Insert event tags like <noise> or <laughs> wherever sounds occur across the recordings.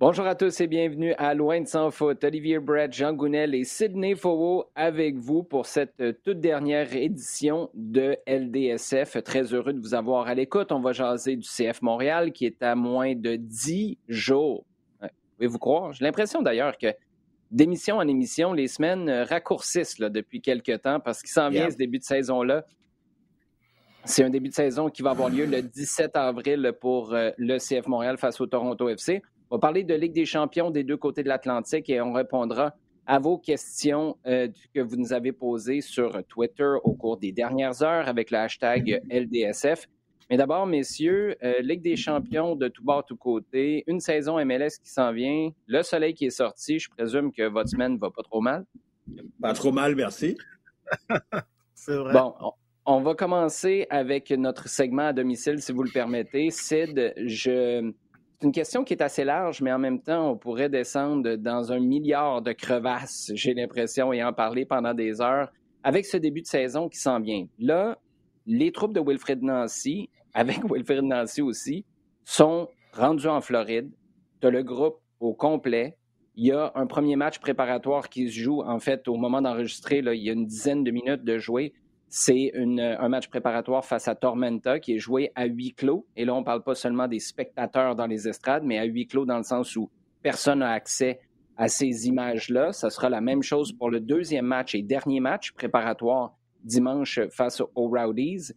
Bonjour à tous et bienvenue à Loin de sans foot. Olivier Brett, Jean Gounel et Sidney Fowell avec vous pour cette euh, toute dernière édition de LDSF. Très heureux de vous avoir à l'écoute. On va jaser du CF Montréal qui est à moins de 10 jours. Pouvez-vous croire? J'ai l'impression d'ailleurs que d'émission en émission, les semaines euh, raccourcissent là, depuis quelques temps parce qu'il s'en vient ce début de saison-là. C'est un début de saison qui va avoir lieu le 17 avril pour euh, le CF Montréal face au Toronto FC. On va parler de Ligue des champions des deux côtés de l'Atlantique et on répondra à vos questions euh, que vous nous avez posées sur Twitter au cours des dernières heures avec le hashtag LDSF. Mais d'abord, messieurs, euh, Ligue des champions de tout bord, tout côté, une saison MLS qui s'en vient, le soleil qui est sorti. Je présume que votre semaine va pas trop mal. Pas trop mal, merci. <laughs> C'est vrai. Bon, on, on va commencer avec notre segment à domicile, si vous le permettez. Sid, je c'est une question qui est assez large, mais en même temps, on pourrait descendre dans un milliard de crevasses, j'ai l'impression, et en parler pendant des heures, avec ce début de saison qui s'en vient. Là, les troupes de Wilfred Nancy, <laughs> avec Wilfred Nancy aussi, sont rendues en Floride. Tu as le groupe au complet. Il y a un premier match préparatoire qui se joue, en fait, au moment d'enregistrer, il y a une dizaine de minutes de jouer. C'est un match préparatoire face à Tormenta qui est joué à huis clos. Et là, on ne parle pas seulement des spectateurs dans les estrades, mais à huis clos dans le sens où personne n'a accès à ces images-là. Ça sera la même chose pour le deuxième match et dernier match préparatoire dimanche face aux Rowdies.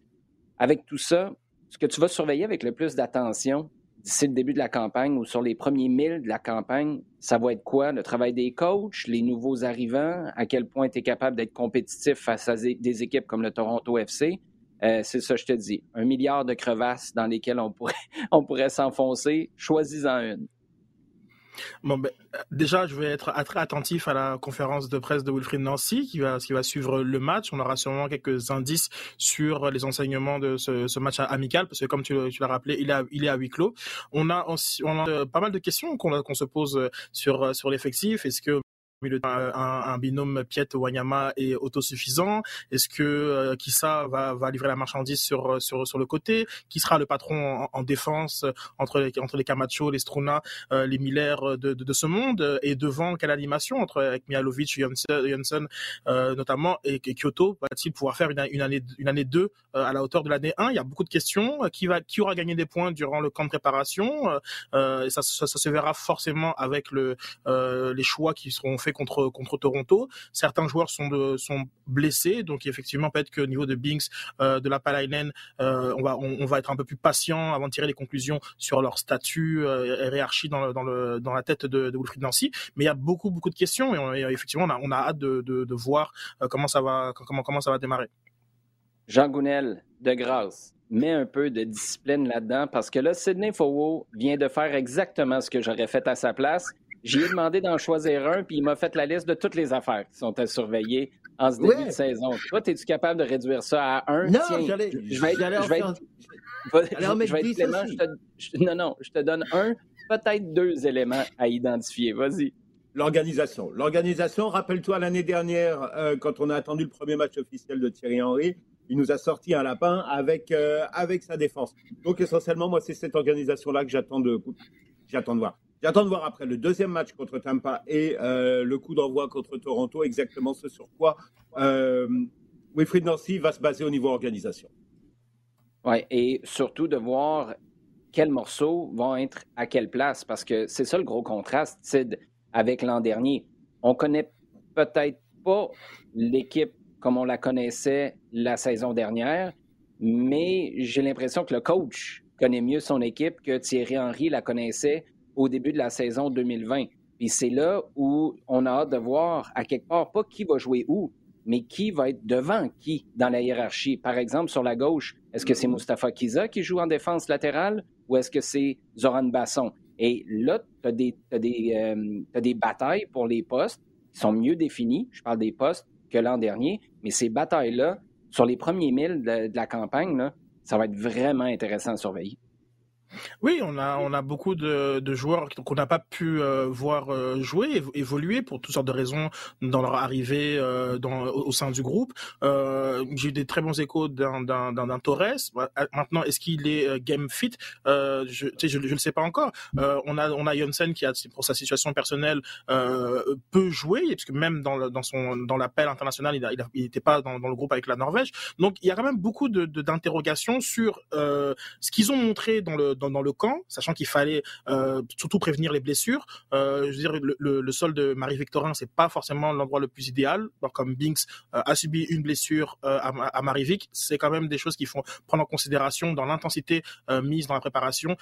Avec tout ça, ce que tu vas surveiller avec le plus d'attention, d'ici le début de la campagne ou sur les premiers milles de la campagne, ça va être quoi? Le travail des coachs, les nouveaux arrivants, à quel point tu es capable d'être compétitif face à des équipes comme le Toronto FC? Euh, c'est ça, je te dis. Un milliard de crevasses dans lesquelles on pourrait, <laughs> on pourrait s'enfoncer. Choisis-en une. Bon, ben, déjà, je vais être très attentif à la conférence de presse de Wilfried Nancy qui va, qui va suivre le match. On aura sûrement quelques indices sur les enseignements de ce, match amical parce que, comme tu, l'as rappelé, il est, à, à huis clos. On a, a pas mal de questions qu'on se pose sur, sur l'effectif. Est-ce que un, un, binôme Piet Wanyama est autosuffisant? Est-ce que euh, Kissa va, va livrer la marchandise sur, sur, sur le côté? Qui sera le patron en, défense entre les, entre les Camacho, les Struna, euh, les Miller de, de, de, ce monde? Et devant, quelle animation entre avec Mihalovic, Janssen euh, notamment, et, Kyoto Va-t-il pouvoir faire une, une, année, une année 2 euh, à la hauteur de l'année 1 Il y a beaucoup de questions. Qui, va, qui aura gagné des points durant le camp de préparation euh, ça, ça, ça, se verra forcément avec le, les choix qui seront faits contre contre Toronto. Certains joueurs sont sont blessés, donc effectivement peut-être que au niveau de Binks, euh, de la Palainen, euh, on va on, va être un peu plus patient avant de tirer les conclusions sur leur statut euh, hiérarchie dans dans le dans la tête de, de Wilfried Nancy. Mais il y a beaucoup beaucoup de questions et, effectivement on a, on a hâte de, de, voir comment ça va comment comment ça va démarrer. Jean Gounel, de grâce, mets un peu de discipline là-dedans parce que là, Sidney Fowo vient de faire exactement ce que j'aurais fait à sa place. J'ai demandé d'en choisir un, puis il m'a fait la liste de toutes les affaires qui sont à surveiller en ce début de saison. Toi, es-tu capable de réduire ça à un? Non, j'allais. Je vais être. Je vais être, je vais être clément. non, non, je te donne un, peut-être deux éléments à identifier. Vas-y. L'organisation. L'organisation, rappelle-toi l'année dernière, euh, quand on a attendu le premier match officiel de Thierry Henry, il nous a sorti un lapin avec, euh, avec sa défense. Donc essentiellement, moi, c'est cette organisation-là que j'attends de, j'attends de voir. J'attends de voir après le deuxième match contre Tampa et euh, le coup d'envoi contre Toronto exactement ce sur quoi euh, Wilfried Nancy va se baser au niveau organisation. Oui, et surtout de voir quels morceaux vont être à quelle place, parce que c'est ça le gros contraste, Sid, avec l'an dernier. On connaît peut-être pas l'équipe comme on la connaissait la saison dernière, mais j'ai l'impression que le coach connaît mieux son équipe que Thierry Henry la connaissait au début de la saison 2020. Puis c'est là où on a hâte de voir à quelque part, pas qui va jouer où, mais qui va être devant qui dans la hiérarchie? Par exemple, sur la gauche, est-ce que c'est Mustafa Kiza qui joue en défense latérale ou est-ce que c'est Zoran Basson? Et là, tu as, as, des batailles pour les postes qui sont mieux définies. Je parle des postes que l'an dernier, mais ces batailles-là, sur les premiers milles de, de la campagne, là, ça va être vraiment intéressant à surveiller. Oui, on a on a beaucoup de, de joueurs qu'on n'a pas pu euh, voir euh, jouer, évoluer pour toutes sortes de raisons dans leur arrivée euh, dans, au, sein du groupe. J'ai eu des très bons échos d'un Torres. Maintenant, est-ce qu'il est game fit? Je je le sais pas encore. on a on a Jonsen qui a pour sa situation personnelle peut jouer parce que même dans son dans l'appel international, il n'était pas dans, le groupe avec la Norvège. Donc il y a quand même beaucoup de d'interrogations sur ce qu'ils ont montré dans le dans, le camp, sachant qu'il fallait euh, surtout prévenir les blessures. Euh, je veux dire, le, sol de Marie-Victorin, c'est pas forcément l'endroit le plus idéal. Comme Binks euh, a subi une blessure à, Marie-Vic, c'est quand même des choses qu'il faut prendre en considération dans l'intensité mise dans la préparation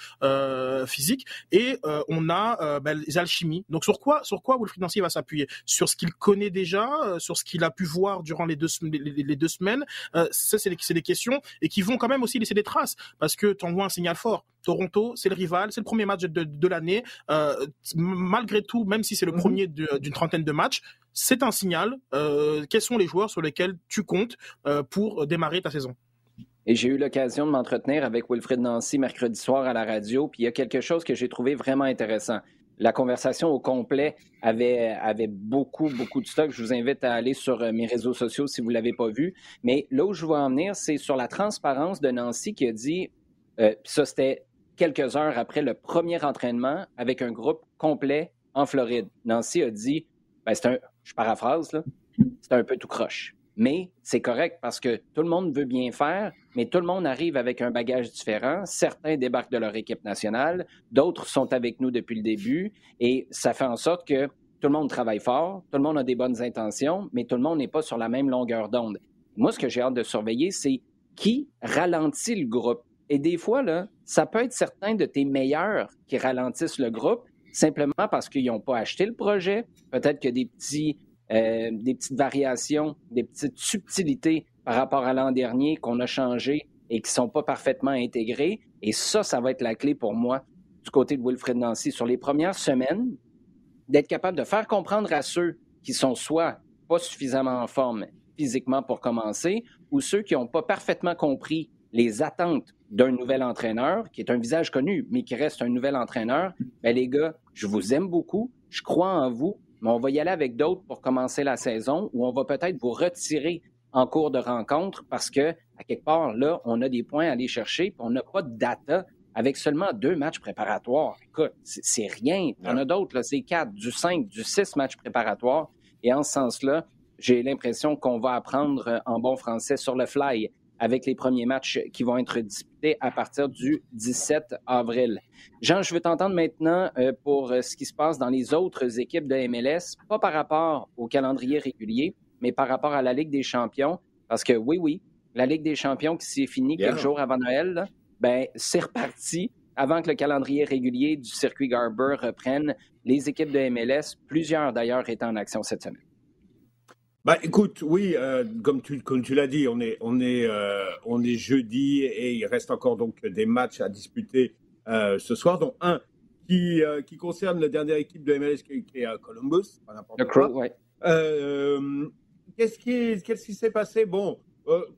physique. Et on a ben, les alchimies. Donc sur quoi, sur quoi Nancy va s'appuyer? Sur ce qu'il connaît déjà, sur ce qu'il a pu voir durant les deux, les, deux semaines. ça, c'est des questions et qui vont quand même aussi laisser des traces parce que tu envoies un signal fort. Toronto, c'est le rival, c'est le premier match de, l'année. Euh, malgré tout, même si c'est le mhm. premier d'une trentaine de matchs, c'est un signal. Euh, quels sont les joueurs sur lesquels tu comptes euh, pour démarrer ta saison? Et j'ai eu l'occasion de m'entretenir avec Wilfred Nancy mercredi soir à la radio, puis il y a quelque chose que j'ai trouvé vraiment intéressant. La conversation au complet avait, avait beaucoup, beaucoup de stock. Je vous invite à aller sur mes réseaux sociaux si vous ne l'avez pas vu. Mais là où je veux en venir, c'est sur la transparence de Nancy qui a dit, ça c'était quelques heures après le premier entraînement avec un groupe complet en Floride. Nancy a dit, ben c'est un, je paraphrase, c'est un peu tout croche. Mais c'est correct parce que tout le monde veut bien faire, mais tout le monde arrive avec un bagage différent. Certains débarquent de leur équipe nationale, d'autres sont avec nous depuis le début, et ça fait en sorte que tout le monde travaille fort, tout le monde a des bonnes intentions, mais tout le monde n'est pas sur la même longueur d'onde. Moi, ce que j'ai hâte de surveiller, c'est qui ralentit le groupe. Et des fois, là, ça peut être certains de tes meilleurs qui ralentissent le groupe simplement parce qu'ils n'ont pas acheté le projet. Peut-être que des, petits, euh, des petites variations, des petites subtilités par rapport à l'an dernier qu'on a changé et qui ne sont pas parfaitement intégrées. Et ça, ça va être la clé pour moi du côté de Wilfred Nancy sur les premières semaines, d'être capable de faire comprendre à ceux qui sont soit pas suffisamment en forme physiquement pour commencer, ou ceux qui n'ont pas parfaitement compris les attentes d'un nouvel entraîneur, qui est un visage connu, mais qui reste un nouvel entraîneur, ben les gars, je vous aime beaucoup, je crois en vous, mais on va y aller avec d'autres pour commencer la saison, ou on va peut-être vous retirer en cours de rencontre parce que, à quelque part, là, on a des points à aller chercher, puis on n'a pas de data avec seulement deux matchs préparatoires. Écoute, c'est rien. Il y en a d'autres, là, c'est quatre, du cinq, du six matchs préparatoires. Et en ce sens-là, j'ai l'impression qu'on va apprendre en bon français sur le fly avec les premiers matchs qui vont être disputés à partir du 17 avril. Jean, je veux t'entendre maintenant euh, pour euh, ce qui se passe dans les autres équipes de MLS, pas par rapport au calendrier régulier, mais par rapport à la Ligue des champions, parce que oui, oui, la Ligue des champions qui s'est finie quelques jours avant Noël, ben c'est reparti avant que le calendrier régulier du circuit Garber reprenne. Les équipes de MLS, plusieurs d'ailleurs, étaient en action cette semaine. Bah, écoute, oui, euh, comme tu, comme tu l'as dit, on est, on, est, euh, on est jeudi et il reste encore donc des matchs à disputer euh, ce soir, dont un qui, qui concerne la dernière équipe de MLS qui, est à Columbus. Le Crow, ouais. Qu'est-ce qui, qu'est-ce qui s'est passé? Bon,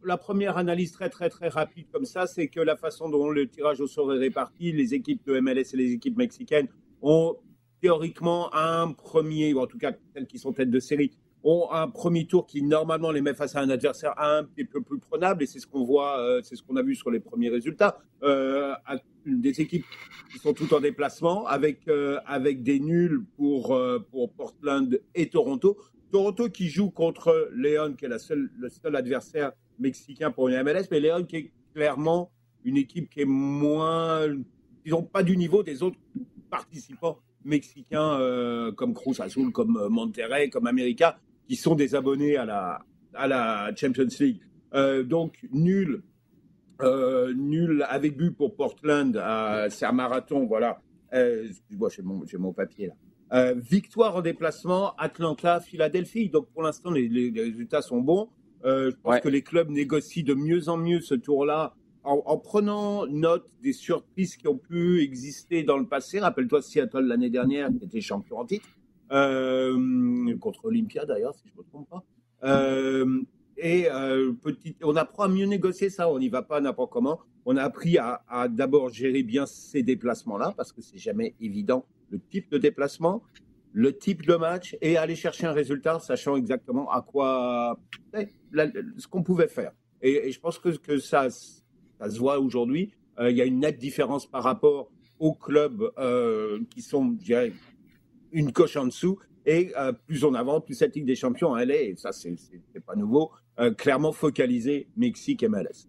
la première analyse très très très rapide comme ça, c'est que la façon dont le tirage au sort est réparti, les équipes de MLS et les équipes mexicaines ont théoriquement un premier, ou en tout cas celles qui sont tête de série, ont un premier tour qui normalement les met face à un adversaire un petit peu plus prenable et c'est ce qu'on voit, euh, c'est ce qu'on a vu sur les premiers résultats. Euh, des équipes qui sont toutes en déplacement avec euh, avec des nuls pour pour Portland et Toronto. Toronto qui joue contre Léon qui est la seule le seul adversaire mexicain pour une MLS, mais Léon qui est clairement une équipe qui est moins, disons pas du niveau des autres participants mexicains comme Cruz Azul, comme Monterrey, comme América, qui sont des abonnés à la, à la Champions League. Euh, donc, nul, euh, nul avec but pour Portland. C'est un marathon, voilà. Euh, excuse-moi, j'ai mon, mon, papier là. victoire en déplacement, Atlanta, Philadelphie. Donc pour l'instant, les, résultats sont bons. je pense que les clubs négocient de mieux en mieux ce tour-là en, prenant note des surprises qui ont pu exister dans le passé. Rappelle-toi Seattle l'année dernière, qui était champion en titre, euh, contre Olympia d'ailleurs, si je ne me trompe pas. Euh, et euh, petit, on apprend à mieux négocier ça, on n'y va pas n'importe comment. On a appris à, d'abord gérer bien ces déplacements-là, parce que c'est jamais évident le type de déplacement, le type de match, et aller chercher un résultat, sachant exactement à quoi, ce qu'on pouvait faire. Et, je pense que, ça, se voit aujourd'hui. Euh, il y a une nette différence par rapport aux clubs euh, qui sont, je dirais, une coche en dessous. Et euh, plus on avance, plus cette Ligue des Champions, elle est, et ça, c'est pas nouveau, clairement focalisée Mexique MLS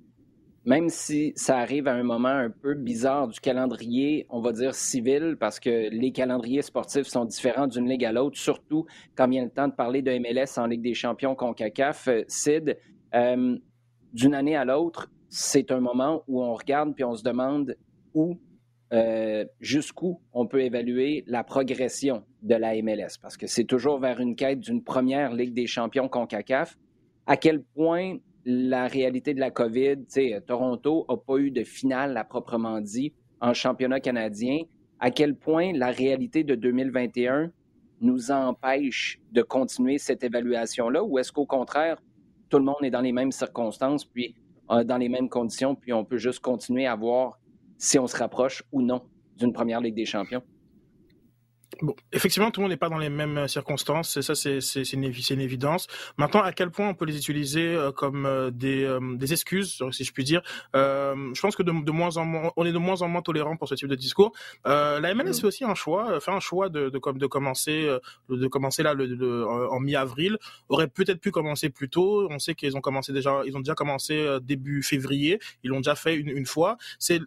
même si ça arrive à un moment un peu bizarre du calendrier, on va dire civil, parce que les calendriers sportifs sont différents d'une ligue à l'autre, surtout quand vient le temps de parler de MLS en Ligue des champions CONCACAF. Sid, d'une année à l'autre, c'est un moment où on regarde puis on se demande où, euh, jusqu'où on peut évaluer la progression de la MLS, parce que c'est toujours vers une quête d'une première Ligue des champions CONCACAF. À quel point la réalité de la COVID, Toronto n'a pas eu de finale à proprement dit en championnat canadien, à quel point la réalité de 2021 nous empêche de continuer cette évaluation-là, ou est-ce qu'au contraire, tout le monde est dans les mêmes circonstances, puis euh, dans les mêmes conditions, puis on peut juste continuer à voir si on se rapproche ou non d'une première Ligue des champions. Bon, effectivement, tout le monde n'est pas dans les mêmes euh, circonstances, et ça, c'est une, une, évidence. Maintenant, à quel point on peut les utiliser euh, comme euh, des, des, excuses, si je puis dire Je pense que de, de, moins en moins, on est de moins en moins tolérant pour ce type de discours. la MLS mm. fait aussi un choix, fait un choix de, de, de commencer, de commencer là le, en mi-avril. Aurait peut-être pu commencer plus tôt. On sait qu'ils ont commencé déjà, ils ont déjà commencé début février. Ils l'ont déjà fait une, une fois. C'est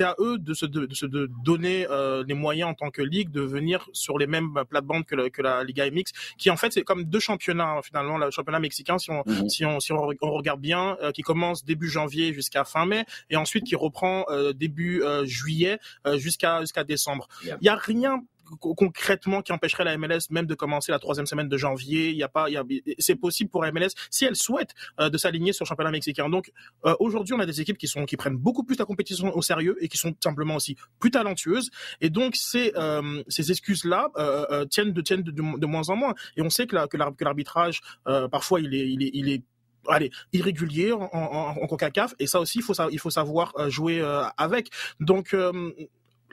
à eux de se, de, se de donner les moyens en tant que ligue de venir sur les mêmes plates-bandes que, que, la Liga MX, qui en fait c'est comme deux championnats finalement, le championnat mexicain si on mhm. si on si on, regarde bien, euh, qui commence début janvier jusqu'à fin mai et ensuite qui reprend euh, début euh, juillet jusqu'à jusqu'à décembre. Il y a rien concrètement qui empêcherait la MLS même de commencer la troisième semaine de janvier. Il y a pas, il y a, c'est possible pour la MLS si elle souhaite euh, de s'aligner sur le championnat mexicain. Donc euh, aujourd'hui, on a des équipes qui sont qui prennent beaucoup plus la compétition au sérieux et qui sont simplement aussi plus talentueuses. Et donc ces euh, ces excuses là tiennent de tiennent de, moins en moins. Et on sait que, que l'arbitrage parfois il est il est irrégulier en, en, en, et ça aussi il faut il faut savoir jouer avec. Donc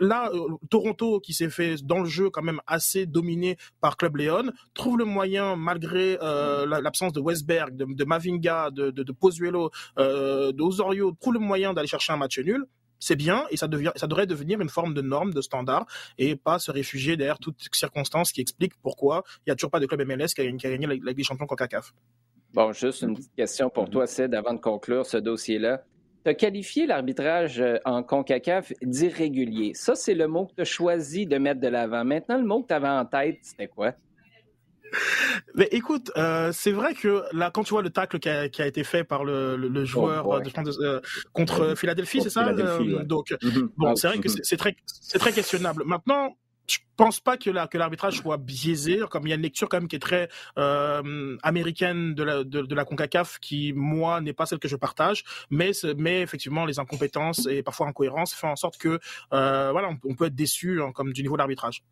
là, euh, Toronto, qui s'est fait dans le jeu quand même assez dominé par Club Leon, trouve le moyen, malgré euh, l'absence de Westberg, de, Mavinga, de, de, de Pozuelo, euh, de Osorio, trouve le moyen d'aller chercher un match nul c'est bien et ça, devient, ça devrait devenir une forme de norme, de standard et pas se réfugier derrière toutes circonstances qui expliquent pourquoi il n'y a toujours pas de club MLS qui a, gagné la, Ligue des champions CONCACAF. Bon, juste une petite question pour toi, Sid, avant de conclure ce dossier-là. Tu as qualifié l'arbitrage euh, en CONCACAF d'irrégulier. Ça, c'est le mot que tu as choisi de mettre de l'avant. Maintenant, le mot que tu avais en tête, c'était quoi? Mais écoute, euh, c'est vrai que là, quand tu vois le tacle qui a, été fait par le, joueur oh, euh, contre Philadelphie, c'est ça Donc, mhm. bon, c'est vrai que c'est très, c'est très questionnable. Maintenant, je pense pas que la, que l'arbitrage soit biaisé, comme il y a une lecture quand même qui est très euh, américaine de la, de, la Concacaf qui moi n'est pas celle que je partage, mais mais effectivement les incompétences et parfois incohérences font en sorte que euh, voilà on, peut être déçu hein, comme du niveau de l'arbitrage.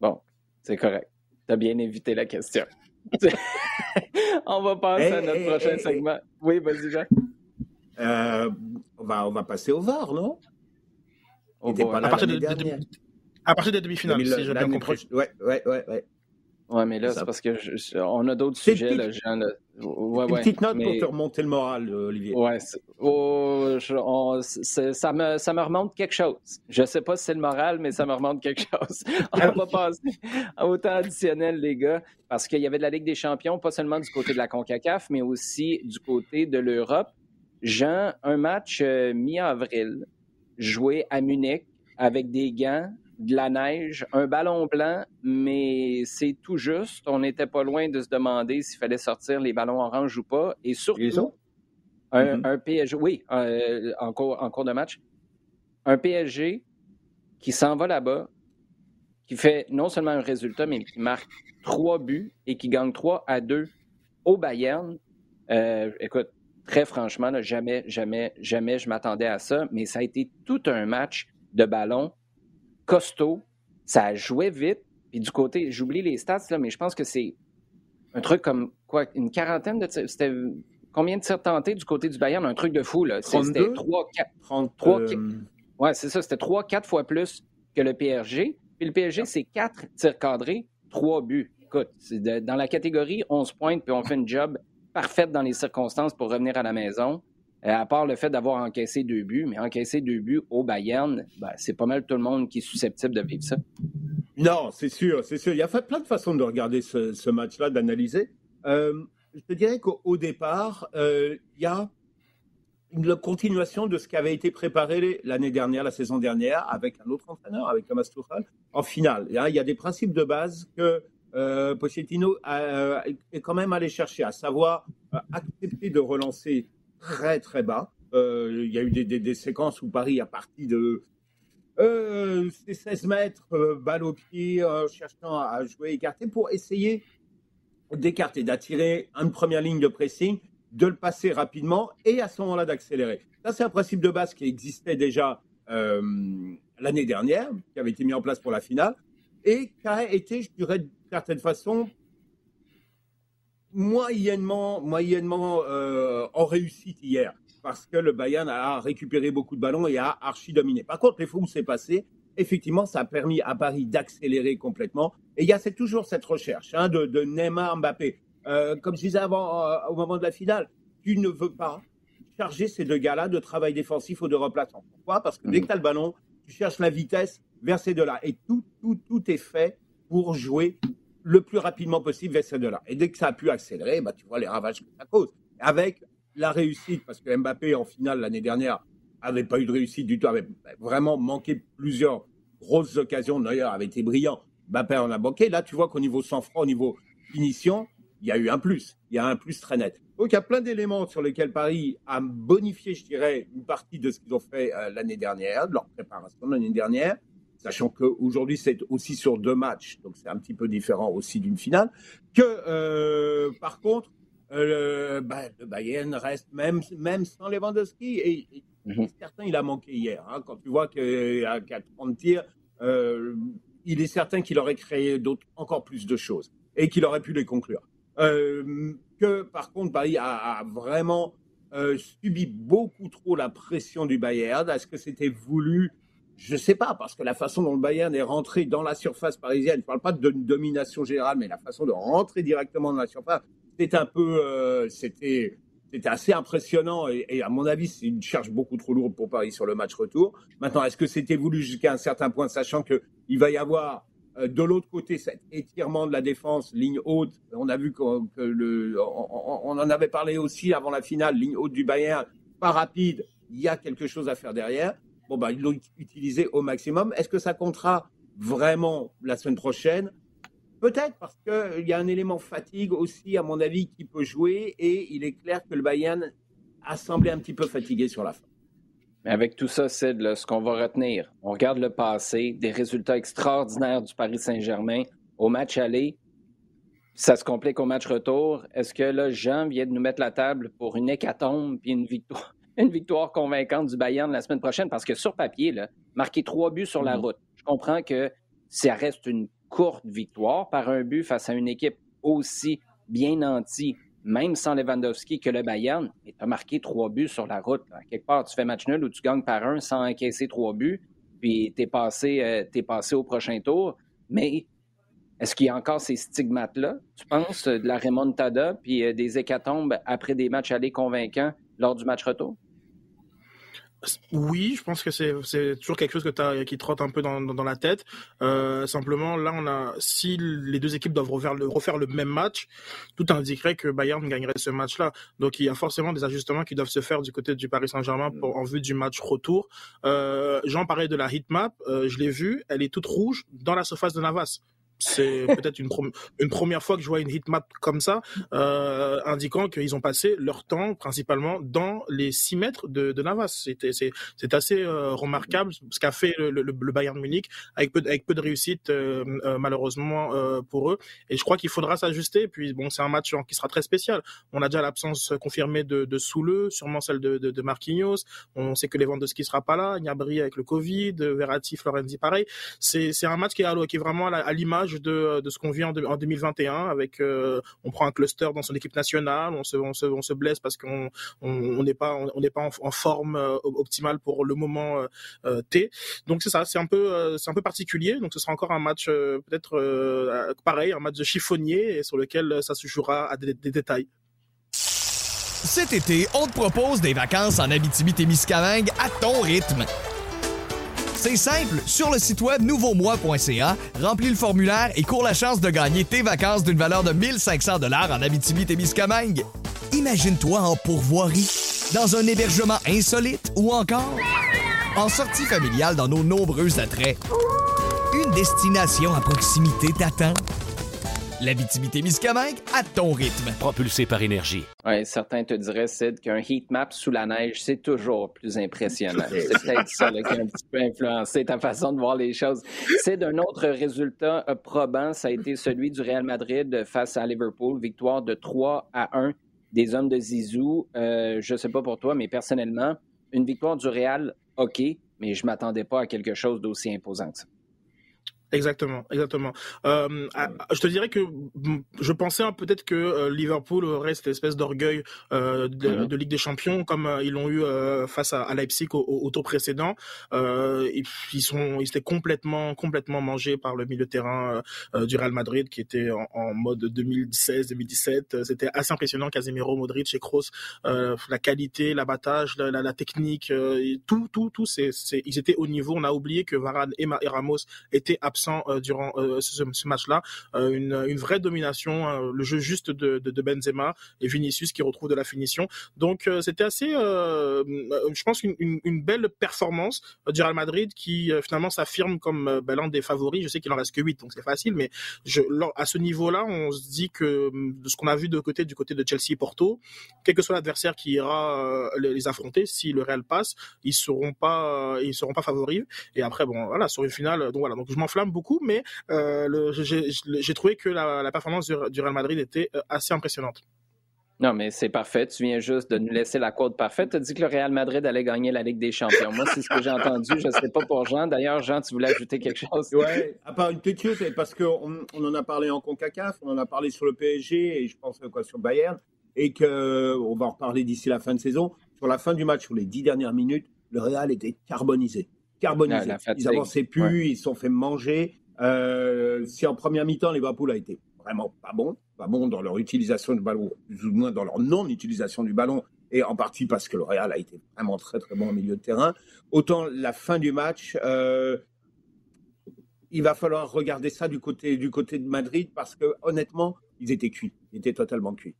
Bon, c'est correct. Tu as bien évité la question. <laughs> on va passer à notre prochain segment. Oui, vas-y Jean. Euh, on va on va passer au VAR, non? Oh, pas à partir de, à partir des demi-finales, si j'ai bien compris. Ouais, ouais, ouais, ouais. Ouais, mais là, c'est parce que on a d'autres sujets, là, Jean. Ouais, une petite note pour te remonter le moral, Olivier. Ouais, oh, ça, me, ça me remonte quelque chose. Je sais pas si c'est le moral, mais ça me remonte quelque chose. <laughs> on va passer au temps additionnel, les gars, parce qu'il y avait de la Ligue des champions, pas seulement du côté de la CONCACAF, mais aussi du côté de l'Europe. Jean, un match euh, mi-avril, joué à Munich avec des gants de la neige, un ballon blanc, mais c'est tout juste. On n'était pas loin de se demander s'il fallait sortir les ballons orange ou pas. Et surtout, un, mm-hmm. PSG, oui, euh, en, cours, en cours de match, un PSG qui s'en va là-bas, qui fait non seulement un résultat, mais qui marque trois buts et qui gagne 3 à 2 au Bayern. Euh, écoute, très franchement, jamais, jamais, jamais je m'attendais à ça, mais ça a été tout un match de ballon costaud. Ça joué vite. Puis du côté, j'oublie les stats, là, mais je pense que c'est un truc comme quoi, une quarantaine de tirs. C'était combien de tirs tentés du côté du Bayern? Un truc de fou, là. C'était 3, 4. 3, Ouais, c'est ça. C'était 3, 4 fois plus que le PSG. Puis le PSG, c'est 4 tirs cadrés, 3 buts. Écoute, dans la catégorie 11 points, puis on fait une job parfaite dans les circonstances pour revenir à la maison. Euh, à part le fait d'avoir encaissé deux buts, mais encaisser deux buts au Bayern, ben, c'est pas mal tout le monde qui est susceptible de vivre ça. Non, c'est sûr, c'est sûr. Il y a plein de façons de regarder ce, match-là, d'analyser. Euh, je te dirais qu'au départ, euh, il y a une continuation de ce qui avait été préparé l'année dernière, la saison dernière, avec un autre entraîneur, avec Thomas Tuchel, en finale. Il y a des principes de base que euh, Pochettino est quand même allé chercher, à savoir accepter de relancer très très bas. il y a eu des, séquences où Paris a parti de euh, 16 mètres, euh, balle au pied, euh, cherchant à jouer écarté pour essayer d'écarter, d'attirer une première ligne de pressing, de le passer rapidement et à ce moment-là d'accélérer. Ça, c'est un principe de base qui existait déjà euh, l'année dernière, qui avait été mis en place pour la finale et qui a été, je dirais, d'une certaine façon, moyennement, moyennement en réussite hier parce que le Bayern a récupéré beaucoup de ballons et a archi dominé. Par contre, les fois où c'est passé, effectivement, ça a permis à Paris d'accélérer complètement. Et il y a toujours cette recherche hein, de, Neymar Mbappé. Euh, comme je disais avant, euh, au moment de la finale, tu ne veux pas charger ces deux gars-là de travail défensif ou de replacement. Pourquoi? Parce que dès que tu as le ballon, tu cherches la vitesse vers ces deux-là. Et tout, tout, tout est fait pour jouer le plus rapidement possible vers ces deux-là. Et dès que ça a pu accélérer, bah, tu vois les ravages que ça cause. Avec la réussite, parce que Mbappé, en finale, l'année dernière, avait pas eu de réussite du tout, avait vraiment manqué plusieurs grosses occasions. D'ailleurs, avait été brillant. Mbappé en a manqué. Là, tu vois qu'au niveau sang-froid, au niveau finition, il y a eu un plus. Il y a un plus très net. Donc, il y a plein d'éléments sur lesquels Paris a bonifié, je dirais, une partie de ce qu'ils ont fait euh, l'année dernière, de leur préparation l'année dernière, sachant qu'aujourd'hui, c'est aussi sur deux matchs, donc c'est un petit peu différent aussi d'une finale, que, euh, par contre, euh, bah, le Bayern reste même, même sans Lewandowski. Et, et mhm. certain, il a manqué hier. Hein. quand tu vois qu'à 30 tirs, euh, il est certain qu'il aurait créé encore plus de choses et qu'il aurait pu les conclure. Euh, que par contre, Paris a, vraiment subi beaucoup trop la pression du Bayern. Est-ce que c'était voulu je ne sais pas, parce que la façon dont le Bayern est rentré dans la surface parisienne, je ne parle pas de domination générale, mais la façon de rentrer directement dans la surface, c'était un peu, euh, c'était, c'était assez impressionnant et, à mon avis, c'est une charge beaucoup trop lourde pour Paris sur le match retour. Maintenant, est-ce que c'était voulu jusqu'à un certain point, sachant que il va y avoir euh, de l'autre côté cet étirement de la défense, ligne haute. On a vu que, le, on, en avait parlé aussi avant la finale, ligne haute du Bayern, pas rapide. Il y a quelque chose à faire derrière. Bon, bah, ils l'ont utilisé au maximum. Est-ce que ça comptera vraiment la semaine prochaine? Peut-être parce qu'il y a un élément fatigue aussi, à mon avis, qui peut jouer et il est clair que le Bayern a semblé un petit peu fatigué sur la fin. Mais avec tout ça, c'est ce qu'on va retenir, on regarde le passé, des résultats extraordinaires du Paris Saint-Germain au match aller. Ça se complique au match retour. Est-ce que là, Jean vient de nous mettre la table pour une hécatombe puis une victoire, une victoire convaincante du Bayern la semaine prochaine? Parce que sur papier, là, marquer trois buts sur la mm-hmm. route, je comprends que ça reste une courte victoire par un but face à une équipe aussi bien nantie, même sans Lewandowski, que le Bayern. Et tu as marqué trois buts sur la route. Quelque part, tu fais match nul ou tu gagnes par un sans encaisser trois buts, puis tu es, passé, euh, passé au prochain tour. Mais est-ce qu'il y a encore ces stigmates-là, tu penses, de la remontada, puis euh, des hécatombes après des matchs allés convaincants lors du match retour? Oui, je pense que c'est toujours quelque chose que as, qui trotte un peu dans, la tête. Euh, simplement, là, on a si les deux équipes doivent refaire le, même match, tout indiquerait que Bayern gagnerait ce match-là. Donc, il y a forcément des ajustements qui doivent se faire du côté du Paris Saint-Germain en vue du match retour. Euh, Jean parlait de la heatmap, euh, je l'ai vue, elle est toute rouge dans la surface de Navas. C'est <laughs> peut-être une, une, première fois que je vois une heatmap comme ça, euh, indiquant qu'ils ont passé leur temps principalement dans les 6 mètres de, de Navas. C'était, c'est, c'est assez euh, remarquable ce qu'a fait le, le, le, Bayern Munich avec peu, avec peu de réussite euh, euh malheureusement euh, pour eux. Et je crois qu'il faudra s'ajuster. Puis bon, c'est un match qui sera très spécial. On a déjà l'absence confirmée de, de Souleux, sûrement celle de, de, de Marquinhos. On sait que Lewandowski sera pas là, Gnabry avec le Covid, Verratti, Florenzi pareil. C'est, c'est un match qui est, qui est vraiment à l'image de, de ce qu'on vit en, en 2021 avec euh, on prend un cluster dans son équipe nationale, on se, on se, on se blesse parce qu'on on n'est pas on n'est pas en, forme euh, optimale pour le moment euh, T. Donc c'est ça, c'est un peu un peu particulier. Donc ce sera encore un match peut-être pareil, un match de chiffonnier sur lequel ça se jouera à des, des détails. Cet été, on te propose des vacances en Abitibi-Témiscamingue à ton rythme. C'est simple, sur le site web nouveaumois.ca, remplis le formulaire et cours la chance de gagner tes vacances d'une valeur de 1500 dollars en Abitibi-Témiscamingue. Imagine-toi en pourvoirie, dans un hébergement insolite ou encore en sortie familiale dans nos nombreux attraits. Une destination à proximité t'attend. La Miscamingue à ton rythme. Propulsé par énergie. Ouais, certains te diraient, Sid, qu'un heat map sous la neige, c'est toujours plus impressionnant. <laughs> c'est peut-être ça qui a un petit peu influencé ta façon de voir les choses. C'est un autre résultat euh, probant, ça a été celui du Real Madrid face à Liverpool, victoire de 3 à 1 des hommes de Zizou. Euh, je sais pas pour toi, mais personnellement, une victoire du Real, OK, mais je m'attendais pas à quelque chose d'aussi imposant que ça. Exactement, exactement. Euh, je te dirais que je pensais peut-être que euh, Liverpool aurait cette espèce d'orgueil euh, mm-hmm. de, Ligue des Champions comme euh, ils l'ont eu euh, face à, Leipzig au, tour précédent. Et ils sont, ils étaient complètement, complètement mangés par le milieu de terrain du Real Madrid qui était en, en mode 2016-2017. C'était assez impressionnant. Casemiro, Modric et Kroos, la qualité, l'abattage, la, la, la, technique, tout, tout, tout, c'est, ils étaient au niveau. On a oublié que Varane et, et Ramos étaient absolument euh, durant euh, ce, match-là. Euh, une, vraie domination, le jeu juste de, de, Benzema et Vinicius qui retrouve de la finition. Donc c'était assez, je pense, une, une, belle performance du Real Madrid qui finalement s'affirme comme ben, l'un des favoris. Je sais qu'il en reste que 8, donc c'est facile, mais à ce niveau-là, on se dit que de ce qu'on a vu de côté, du côté de Chelsea et Porto, quel que soit l'adversaire qui ira les affronter, si le Real passe, ils seront pas, seront pas favoris. Et après, bon, voilà, sur une finale, donc voilà, donc je m'enflamme beaucoup, mais euh, j'ai trouvé que la, performance du, Real Madrid était euh, assez impressionnante. Non, mais c'est parfait. Tu viens juste de nous laisser la côte parfaite. Tu as dit que le Real Madrid allait gagner la Ligue des Champions. Moi, c'est ce que j'ai entendu. Je ne sais pas pour Jean. D'ailleurs, Jean, tu voulais ajouter quelque chose? Oui, à part une petite chose, parce qu'on on en a parlé en CONCACAF, on en a parlé sur le PSG et je pense quoi sur Bayern, et qu'on va en reparler d'ici la fin de saison. Sur la fin du match, sur les dix dernières minutes, le Real était carbonisé carbonisés. ils avançaient plus, ils se sont fait manger. Euh, si en première mi-temps, Liverpool a été vraiment pas bon, pas bon dans leur utilisation du ballon, plus ou moins dans leur non-utilisation du ballon, et en partie parce que le Real a été vraiment très très bon au milieu de terrain. Autant la fin du match, euh, il va falloir regarder ça du côté du côté de Madrid parce que honnêtement, ils étaient cuits, ils étaient totalement cuits.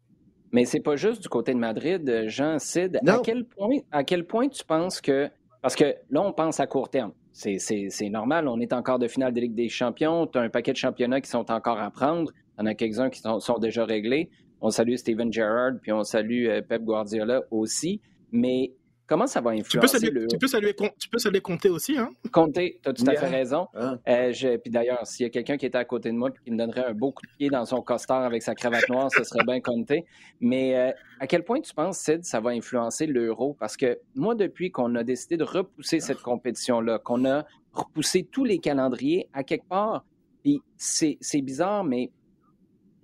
Mais c'est pas juste du côté de Madrid, Jean Cid. À quel point, à quel point tu penses que parce que là, on pense à court terme. C'est normal. On est encore de finale de Ligue des Champions. Tu as un paquet de championnats qui sont encore à prendre. Il y en a quelques-uns qui sont, déjà réglés. On salue Steven Gerrard, puis on salue euh, Pep Guardiola aussi. Mais Comment ça va influencer tu peux saluer, le... tu peux saluer, tu peux saluer Comté aussi, hein? Comté, tu as tout à fait raison. Ah. Euh, puis d'ailleurs, s'il y a quelqu'un qui était à côté de moi et qui me donnerait un beau coup de pied dans son costard avec sa cravate noire, ce serait bien Comté. Mais euh, à quel point tu penses, Sid, ça va influencer l'euro? Parce que moi, depuis qu'on a décidé de repousser cette compétition-là, qu'on a repoussé tous les calendriers, à quelque part, puis c'est bizarre, mais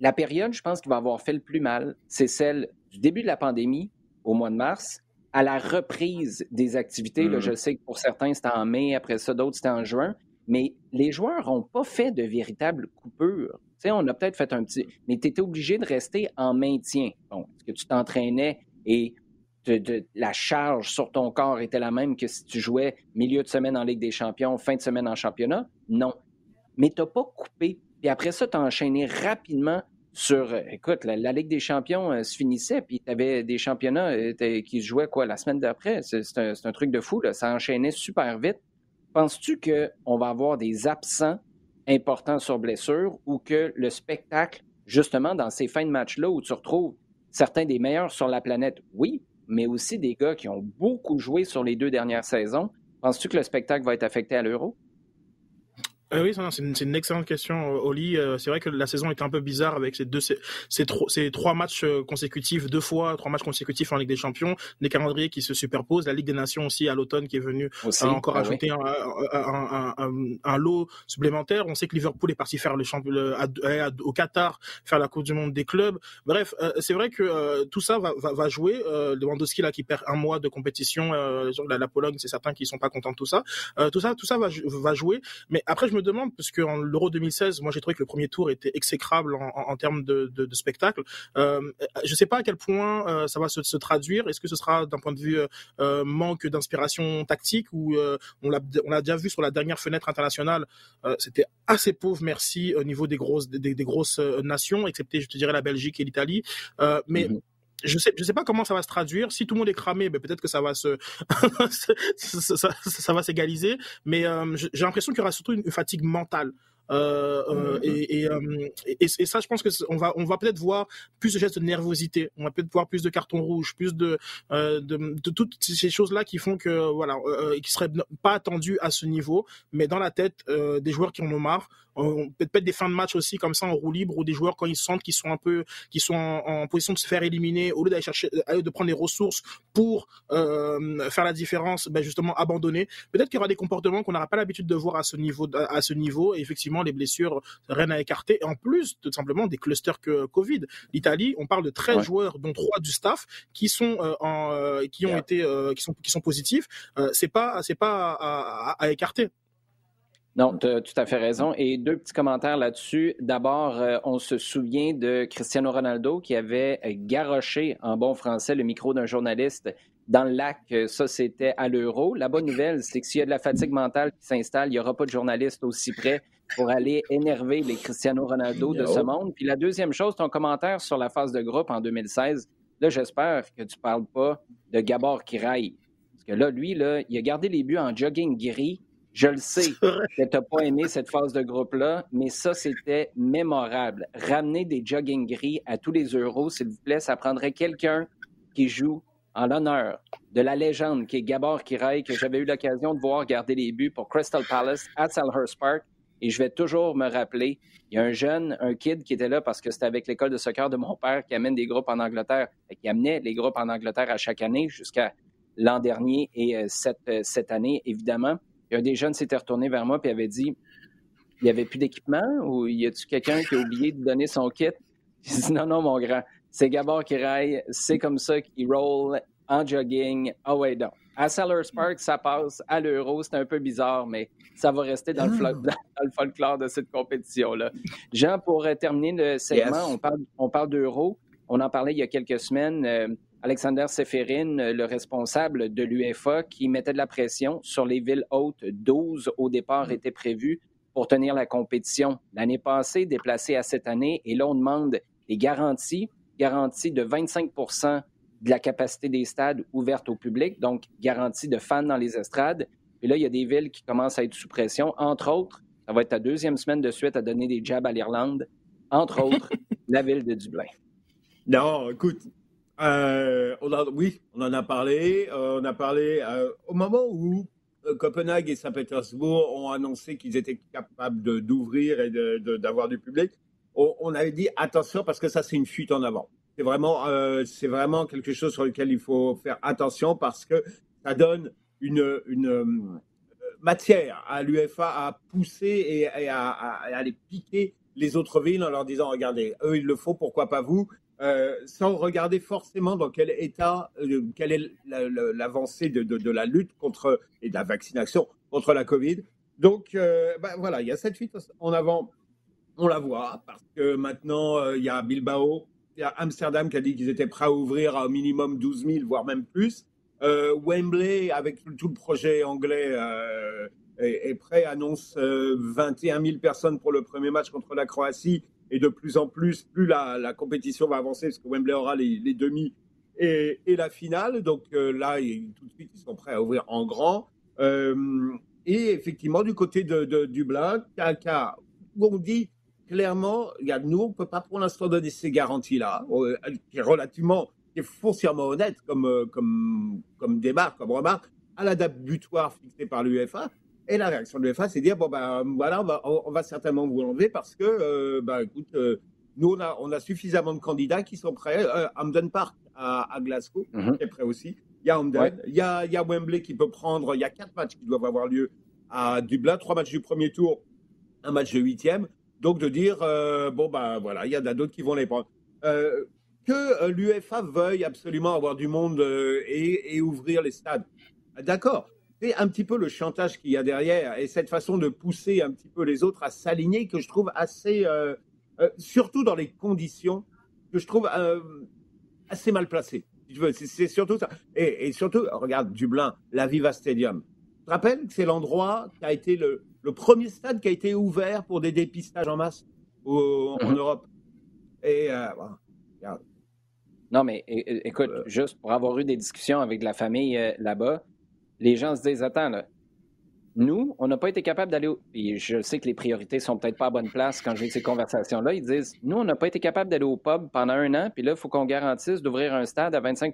la période, je pense, qui va avoir fait le plus mal, c'est celle du début de la pandémie, au mois de mars, à la reprise des activités. Là, mm. je sais que pour certains, c'était en mai, après ça, d'autres, c'était en juin. Mais les joueurs n'ont pas fait de véritable coupure. sais, on a peut-être fait un petit. Mais tu étais obligé de rester en maintien. Bon, est-ce que tu t'entraînais et de, la charge sur ton corps était la même que si tu jouais milieu de semaine en Ligue des Champions, fin de semaine en championnat? Non. Mais tu n'as pas coupé. Puis après ça, tu as enchaîné rapidement sur, euh, écoute, la, Ligue des champions euh, se finissait, puis tu avais des championnats euh, qui se jouaient quoi la semaine d'après. C'est un, truc de fou, ça enchaînait super vite. Penses-tu qu'on va avoir des absents important sur blessure ou que le spectacle, justement, dans ces fins de match-là où tu retrouves certains des meilleurs sur la planète, oui, mais aussi des gars qui ont beaucoup joué sur les deux dernières saisons, penses-tu que le spectacle va être affecté à l'Euro? Euh, oui, c'est une, une, excellente question, euh, Oli. Euh, c'est vrai que la saison est un peu bizarre avec ces deux, ces, ces, ces trois matchs consécutifs, deux fois trois matchs consécutifs en Ligue des Champions, des calendriers qui se superposent, la Ligue des Nations aussi à l'automne qui est venue encore ah ajouter un, un, un, un, lot supplémentaire. On sait que Liverpool est parti faire le champion au Qatar, faire la Coupe du Monde des clubs. Bref, c'est vrai que tout ça va, va, va jouer. Lewandowski là qui perd un mois de compétition, la, la, Pologne, c'est certains qui sont pas contents de tout ça. tout ça, tout ça va, va jouer. Mais après, je me demande, parce qu'en l'Euro 2016, moi j'ai trouvé que le premier tour était exécrable en, termes de, spectacle. Euh, je ne sais pas à quel point euh, ça va se, traduire. Est-ce que ce sera d'un point de vue euh, manque d'inspiration tactique ou on l'a déjà vu sur la dernière fenêtre internationale, c'était assez pauvre, merci, au niveau des grosses des, des grosses nations, excepté je te dirais la Belgique et l'Italie. mais mm-hmm je sais, je sais pas comment ça va se traduire. Si tout le monde est cramé, ben peut-être que ça va se, <laughs> ça, ça, ça, va s'égaliser. Mais euh, j'ai l'impression qu'il y aura surtout une fatigue mentale. Euh, euh, et, et, euh, et, et, ça, je pense que on va, on va peut-être voir plus de gestes de nervosité. On va peut-être voir plus de cartons rouges, plus de, de, de, toutes ces choses-là qui font que voilà, qui seraient pas attendues à ce niveau, mais dans la tête des joueurs qui en ont marre. Peut-être des fins de match aussi comme ça en roue libre ou des joueurs quand ils sentent qu'ils sont un peu, qu'ils sont en, position de se faire éliminer, au lieu d'aller chercher, de prendre les ressources pour faire la différence, ben justement abandonner. Peut-être qu'il y aura des comportements qu'on n'aura pas l'habitude de voir à ce niveau, à ce niveau. Et effectivement les blessures rien à écarter. Et en plus, tout simplement, des clusters que Covid. L'Italie, on parle de 13 joueurs, dont 3 du staff, qui sont euh, en, euh, qui ont été, euh, qui sont, qui sont positifs. c'est pas, c'est pas à, écarter. Non, tu as tout à fait raison. Et deux petits commentaires là-dessus. D'abord, on se souvient de Cristiano Ronaldo qui avait garoché en bon français le micro d'un journaliste dans le lac, euh, ça, c'était à l'euro. La bonne nouvelle, c'est que s'il y a de la fatigue mentale qui s'installe, il n'y aura pas de journalistes aussi près pour aller énerver les Cristiano Ronaldo de ce monde. Puis la deuxième chose, ton commentaire sur la phase de groupe en 2016, là, j'espère que tu ne parles pas de Gabor Kiraï. Parce que là, lui, là, il a gardé les buts en jogging gris. Je le sais que tu n'as pas aimé cette phase de groupe-là, mais ça, c'était mémorable. Ramener des jogging gris à tous les euros, s'il vous plaît, ça prendrait quelqu'un qui joue en l'honneur de la légende qui est Gabor Kiraï, que j'avais eu l'occasion de voir garder les buts pour Crystal Palace à Selhurst Park. Et je vais toujours me rappeler, il y a un jeune, un kid qui était là parce que c'était avec l'école de soccer de mon père qui amène des groupes en Angleterre, qui amenait les groupes en Angleterre à chaque année jusqu'à l'an dernier et euh, cette, euh, cette année, évidemment. Un des jeunes s'était retourné vers moi et avait dit il n'y avait plus d'équipement ou y a-tu quelqu'un qui a oublié de donner son kit? J'ai dit non, non, mon grand c'est Gabor qui raille, c'est comme ça qu'il roll en jogging. Ah ouais, donc. À Sellers Park, ça passe. À l'Euro, c'est un peu bizarre, mais ça va rester dans, le, ah. folklore de cette compétition-là. Jean, pour euh, terminer le segment, on parle, on parle d'Euro. On en parlait il y a quelques semaines. Alexander Seferin, le responsable de l'UEFA, qui mettait de la pression sur les villes hautes. 12 au départ étaient prévues pour tenir la compétition. L'année passée, déplacée à cette année, et là, on demande des garanties garantie de 25% de la capacité des stades ouvertes au public, donc garantie de fans dans les estrades. Et là, il y a des villes qui commencent à être sous pression. Entre autres, ça va être ta deuxième semaine de suite à donner des jabs à l'Irlande. Entre autres, <laughs> la ville de Dublin. Non, écoute, euh, on oui, on en a parlé. Euh, on a parlé euh, au moment où Copenhague et Saint-Pétersbourg ont annoncé qu'ils étaient capables d'ouvrir et d'avoir du public on, avait dit attention parce que ça, c'est une fuite en avant. C'est vraiment, vraiment quelque chose sur lequel il faut faire attention parce que ça donne une, matière à l'UFA à pousser et, à, aller piquer les autres villes en leur disant regardez, eux, il le faut, pourquoi pas vous? Euh, sans regarder forcément dans quel état, quelle est l'avancée de, la lutte contre et de la vaccination contre la Covid. Donc, ben voilà, il y a cette fuite en avant on la voit parce que maintenant, euh, il y a Bilbao, il y a Amsterdam qui a dit qu'ils étaient prêts à ouvrir au minimum 12 000, voire même plus. Euh, Wembley, avec tout le projet anglais, euh, est, prêt, annonce 21 000 personnes pour le premier match contre la Croatie. Et de plus en plus, plus la, compétition va avancer, parce que Wembley aura les, demi et, la finale. Donc là, tout de suite, ils sont prêts à ouvrir en grand. et effectivement, du côté de, de Dublin, Kaka où on dit clairement, regarde, nous, on ne peut pas pour l'instant donner ces garanties-là, euh, qui est relativement, qui est foncièrement honnête comme, euh, comme, comme comme remarque, à la date butoir fixée par l'UEFA. Et la réaction de l'UEFA, c'est dire, bon, ben voilà, on va, on va certainement vous l'enlever parce que, euh, ben, écoute, euh, nous, on a, on a suffisamment de candidats qui sont prêts. Euh, Hamden Park à, à Glasgow mm est prêt aussi. Il y a Hamden, il, y a, il y a Wembley qui peut prendre, il y a quatre matchs qui doivent avoir lieu à Dublin, trois matchs du premier tour, un match de huitième. Donc de dire, euh, bon, ben voilà, il y en a d'autres qui vont les prendre. Euh, que euh, l'UEFA veuille absolument avoir du monde et, et, ouvrir les stades. D'accord. C'est un petit peu le chantage qu'il y a derrière et cette façon de pousser un petit peu les autres à s'aligner que je trouve assez, surtout dans les conditions que je trouve assez mal placées. C'est surtout ça. Et, et, surtout, regarde, Dublin, la Viva Stadium. Tu te rappelles que c'est l'endroit qui a été le, le premier stade qui a été ouvert pour des dépistages en masse en mhm. Europe? Et euh, Non, mais écoute, euh. juste pour avoir eu des discussions avec la famille euh, là-bas, les gens se disent Attends, là, nous, on n'a pas été capable d'aller. Au... Et je sais que les priorités sont peut-être pas à bonne place quand j'ai ces conversations-là. Ils disent Nous, on n'a pas été capable d'aller au pub pendant un an, puis là, il faut qu'on garantisse d'ouvrir un stade à 25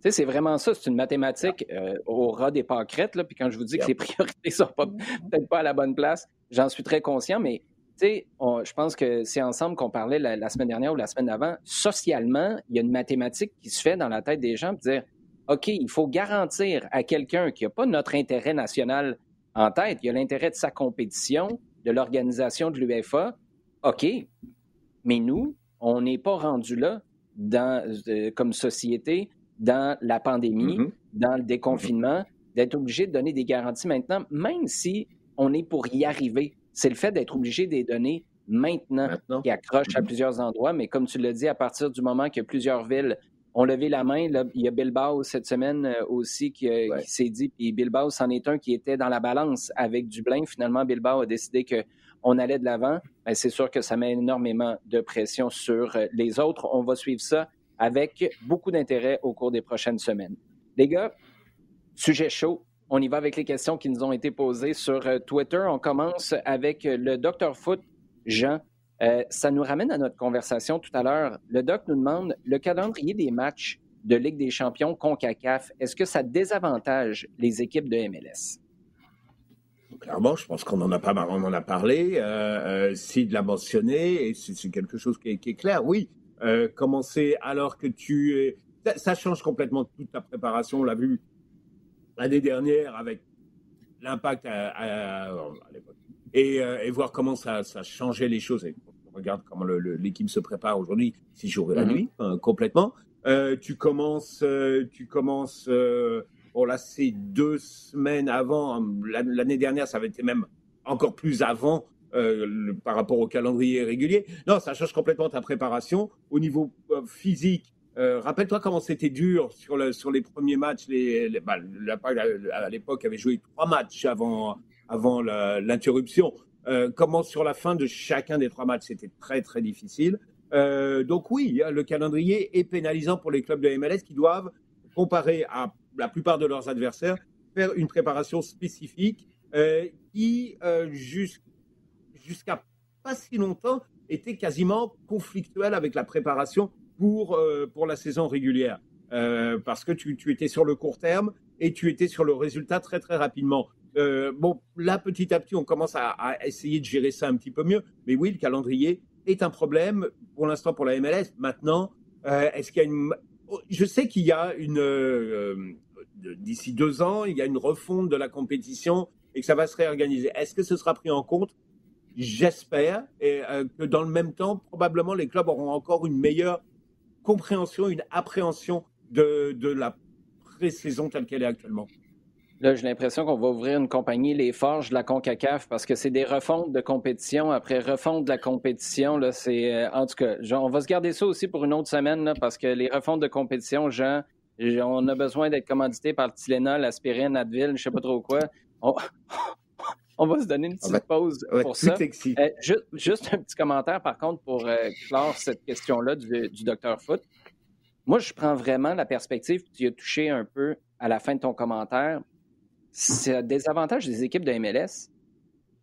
sais, c'est vraiment ça. C'est une mathématique euh, au ras des pâquerettes. Là. Puis quand je vous dis que les priorités sont peut-être pas à la bonne place, j'en suis très conscient. Mais tu sais, je pense que c'est ensemble qu'on parlait la, semaine dernière ou la semaine d'avant. Socialement, il y a une mathématique qui se fait dans la tête des gens pour dire OK, il faut garantir à quelqu'un qui n'a pas notre intérêt national en tête, il a l'intérêt de sa compétition, de l'organisation de l'UEFA. OK, mais nous, on n'est pas rendu là dans, euh, comme société dans la pandémie, mm-hmm. dans le déconfinement, d'être obligé de donner des garanties maintenant, même si on est pour y arriver. C'est le fait d'être obligé de les donner maintenant, qui accroche à mm-hmm. plusieurs endroits. Mais comme tu l'as dit, à partir du moment que plusieurs villes ont levé la main, il y a Bilbao cette semaine euh, aussi euh, qui, s'est dit, puis Bilbao, c'en est un qui était dans la balance avec Dublin. Finalement, Bilbao a décidé que on allait de l'avant. Ben, c'est sûr que ça met énormément de pression sur euh, les autres. On va suivre ça avec beaucoup d'intérêt au cours des prochaines semaines. Les gars, sujet chaud. On y va avec les questions qui nous ont été posées sur Twitter. On commence avec le Dr Foot, Jean. Euh, ça nous ramène à notre conversation tout à l'heure. Le doc nous demande le calendrier des matchs de Ligue des champions CONCACAF. Est-ce que ça désavantage les équipes de MLS? Clairement, je pense qu'on en a pas on en a parlé. Euh, Sid l'a mentionné et c'est quelque chose qui est clair. Oui, euh, commencer alors que tu es... Ça, change complètement toute ta préparation. On l'a vu l'année dernière avec l'impact à, l'époque. Et, euh, et, voir comment ça, ça changeait les choses. Et on regarde comment l'équipe se prépare aujourd'hui, six jours et la mm-hmm. nuit, hein, complètement. Euh, tu commences, tu commences. bon là, c'est deux semaines avant. L'année dernière, ça avait été même encore plus avant euh, par rapport au calendrier régulier. Non, ça change complètement ta préparation. Au niveau euh, physique, euh, rappelle-toi comment c'était dur sur, le, sur les premiers matchs. Les, les bah, à l'époque avait joué trois matchs avant, avant l'interruption. comment sur la fin de chacun des trois matchs, c'était très très difficile. donc oui, le calendrier est pénalisant pour les clubs de MLS qui doivent, comparé à la plupart de leurs adversaires, faire une préparation spécifique qui, jusqu'à jusqu'à pas si longtemps, était quasiment conflictuel avec la préparation pour, euh, pour la saison régulière. Euh, parce que tu, tu, étais sur le court terme et tu étais sur le résultat très très rapidement. Euh, bon, là, petit à petit, on commence à, essayer de gérer ça un petit peu mieux. Mais oui, le calendrier est un problème pour l'instant pour la MLS. Maintenant, est-ce qu'il y a une... Je sais qu'il y a une... D'ici deux ans, il y a une refonte de la compétition et que ça va se réorganiser. Est-ce que ce sera pris en compte? J'espère, et euh, que dans le même temps, probablement les clubs auront encore une meilleure compréhension, une appréhension de, de la pré-saison telle qu'elle est actuellement. Là, j'ai l'impression qu'on va ouvrir une compagnie, les Forges de la CONCACAF, parce que c'est des refontes de compétition après refonte de la compétition. Là, c'est, euh, en tout cas, on va se garder ça aussi pour une autre semaine, là, parce que les refontes de compétition, Jean, on a besoin d'être commandité par le Tylenol, l'aspirine, Advil, je sais pas trop quoi. On <laughs> va se donner une petite pause pour ça. Euh, juste, un petit commentaire, par contre, pour euh, clore cette question-là du, du Dr. Foot. Moi, je prends vraiment la perspective tu as touché un peu à la fin de ton commentaire. C'est des avantages des équipes de MLS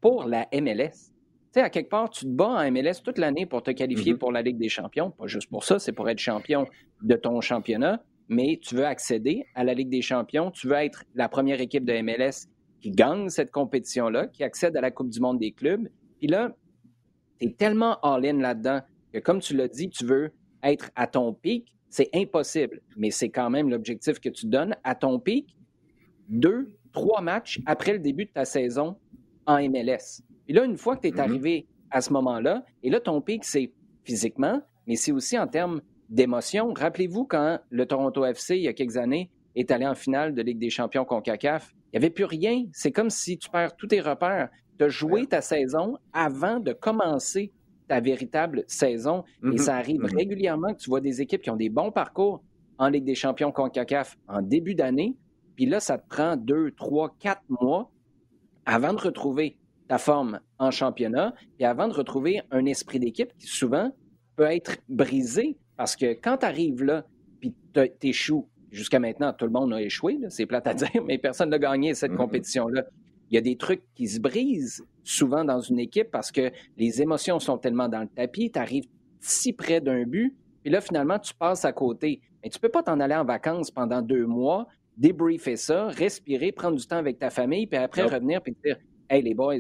pour la MLS. sais, à quelque part, tu te bats en MLS toute l'année pour te qualifier mm-hmm. pour la Ligue des champions. Pas juste pour ça, c'est pour être champion de ton championnat, mais tu veux accéder à la Ligue des champions, tu veux être la première équipe de MLS qui gagne cette compétition-là, qui accède à la Coupe du monde des clubs. Puis là, tu es tellement all-in là-dedans que, comme tu l'as dit, tu veux être à ton pic. C'est impossible, mais c'est quand même l'objectif que tu donnes à ton pic. Deux, trois matchs après le début de ta saison en MLS. Puis là, une fois que tu es mm-hmm. arrivé à ce moment-là, et là, ton pic, c'est physiquement, mais c'est aussi en termes d'émotion. Rappelez-vous quand le Toronto FC, il y a quelques années, est allé en finale de Ligue des champions CONCACAF. Il n'y avait plus rien. C'est comme si tu perds tous tes repères. Tu as joué ta saison avant de commencer ta véritable saison. Et mm-hmm. ça arrive mm-hmm. régulièrement que tu vois des équipes qui ont des bons parcours en Ligue des champions CONCACAF en début d'année. Puis là, ça te prend deux, trois, quatre mois avant de retrouver ta forme en championnat et avant de retrouver un esprit d'équipe qui souvent peut être brisé parce que quand tu arrives là, puis tu échoues, jusqu'à maintenant, tout le monde a échoué, c'est plate à dire, mais personne n'a gagné cette mm-hmm. compétition-là. Il y a des trucs qui se brisent souvent dans une équipe parce que les émotions sont tellement dans le tapis, tu arrives si près d'un but, puis là, finalement, tu passes à côté. Mais tu peux pas t'en aller en vacances pendant deux mois, débriefer ça, respirer, prendre du temps avec ta famille, puis après revenir puis dire Hey les boys,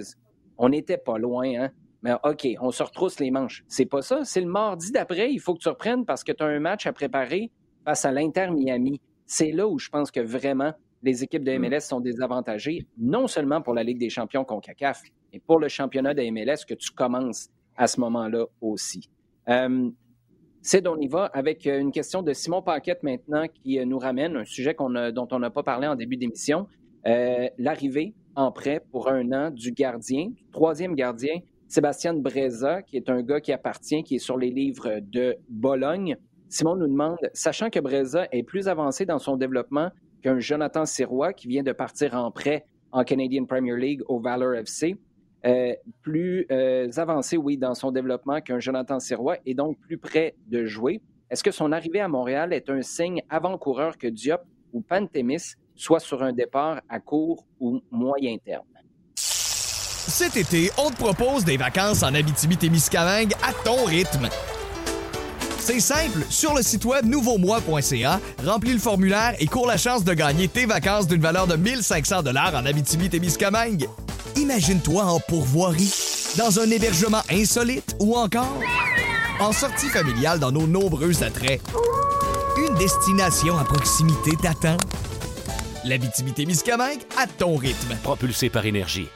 on n'était pas loin, hein? Mais OK, on se retrousse les manches. C'est pas ça. C'est le mardi d'après, il faut que tu reprennes parce que tu as un match à préparer face à l'Inter Miami. C'est là où je pense que vraiment les équipes de MLS mm. sont désavantagées, non seulement pour la Ligue des champions CONCACAF, mais pour le championnat de MLS que tu commences à ce moment-là aussi. Euh, c'est on y va avec une question de Simon Paquette maintenant qui nous ramène un sujet dont on n'a pas parlé en début d'émission. Euh, l'arrivée en prêt pour un an du gardien, troisième gardien, Sébastien Breza, qui est un gars qui appartient, qui est sur les livres de Bologne. Simon nous demande, sachant que Breza est plus avancé dans son développement qu'un Jonathan Sirois qui vient de partir en prêt en Canadian Premier League au Valor FC, euh, plus euh, avancé, oui, dans son développement qu'un Jonathan Sirois et donc plus près de jouer. Est-ce que son arrivée à Montréal est un signe avant-coureur que Diop ou Pantémis soit sur un départ à court ou moyen terme? Cet été, on te propose des vacances en Abitibi-Témiscamingue à ton rythme. C'est simple, sur le site web nouveaumois.ca, remplis le formulaire et cours la chance de gagner tes vacances d'une valeur de 1500 dollars en Abitibi-Témiscamingue. Imagine-toi en pourvoirie, dans un hébergement insolite ou encore en sortie familiale dans nos nombreux attraits. Une destination à proximité t'attend. L'Abitibi-Témiscamingue à ton rythme. Propulsé par énergie.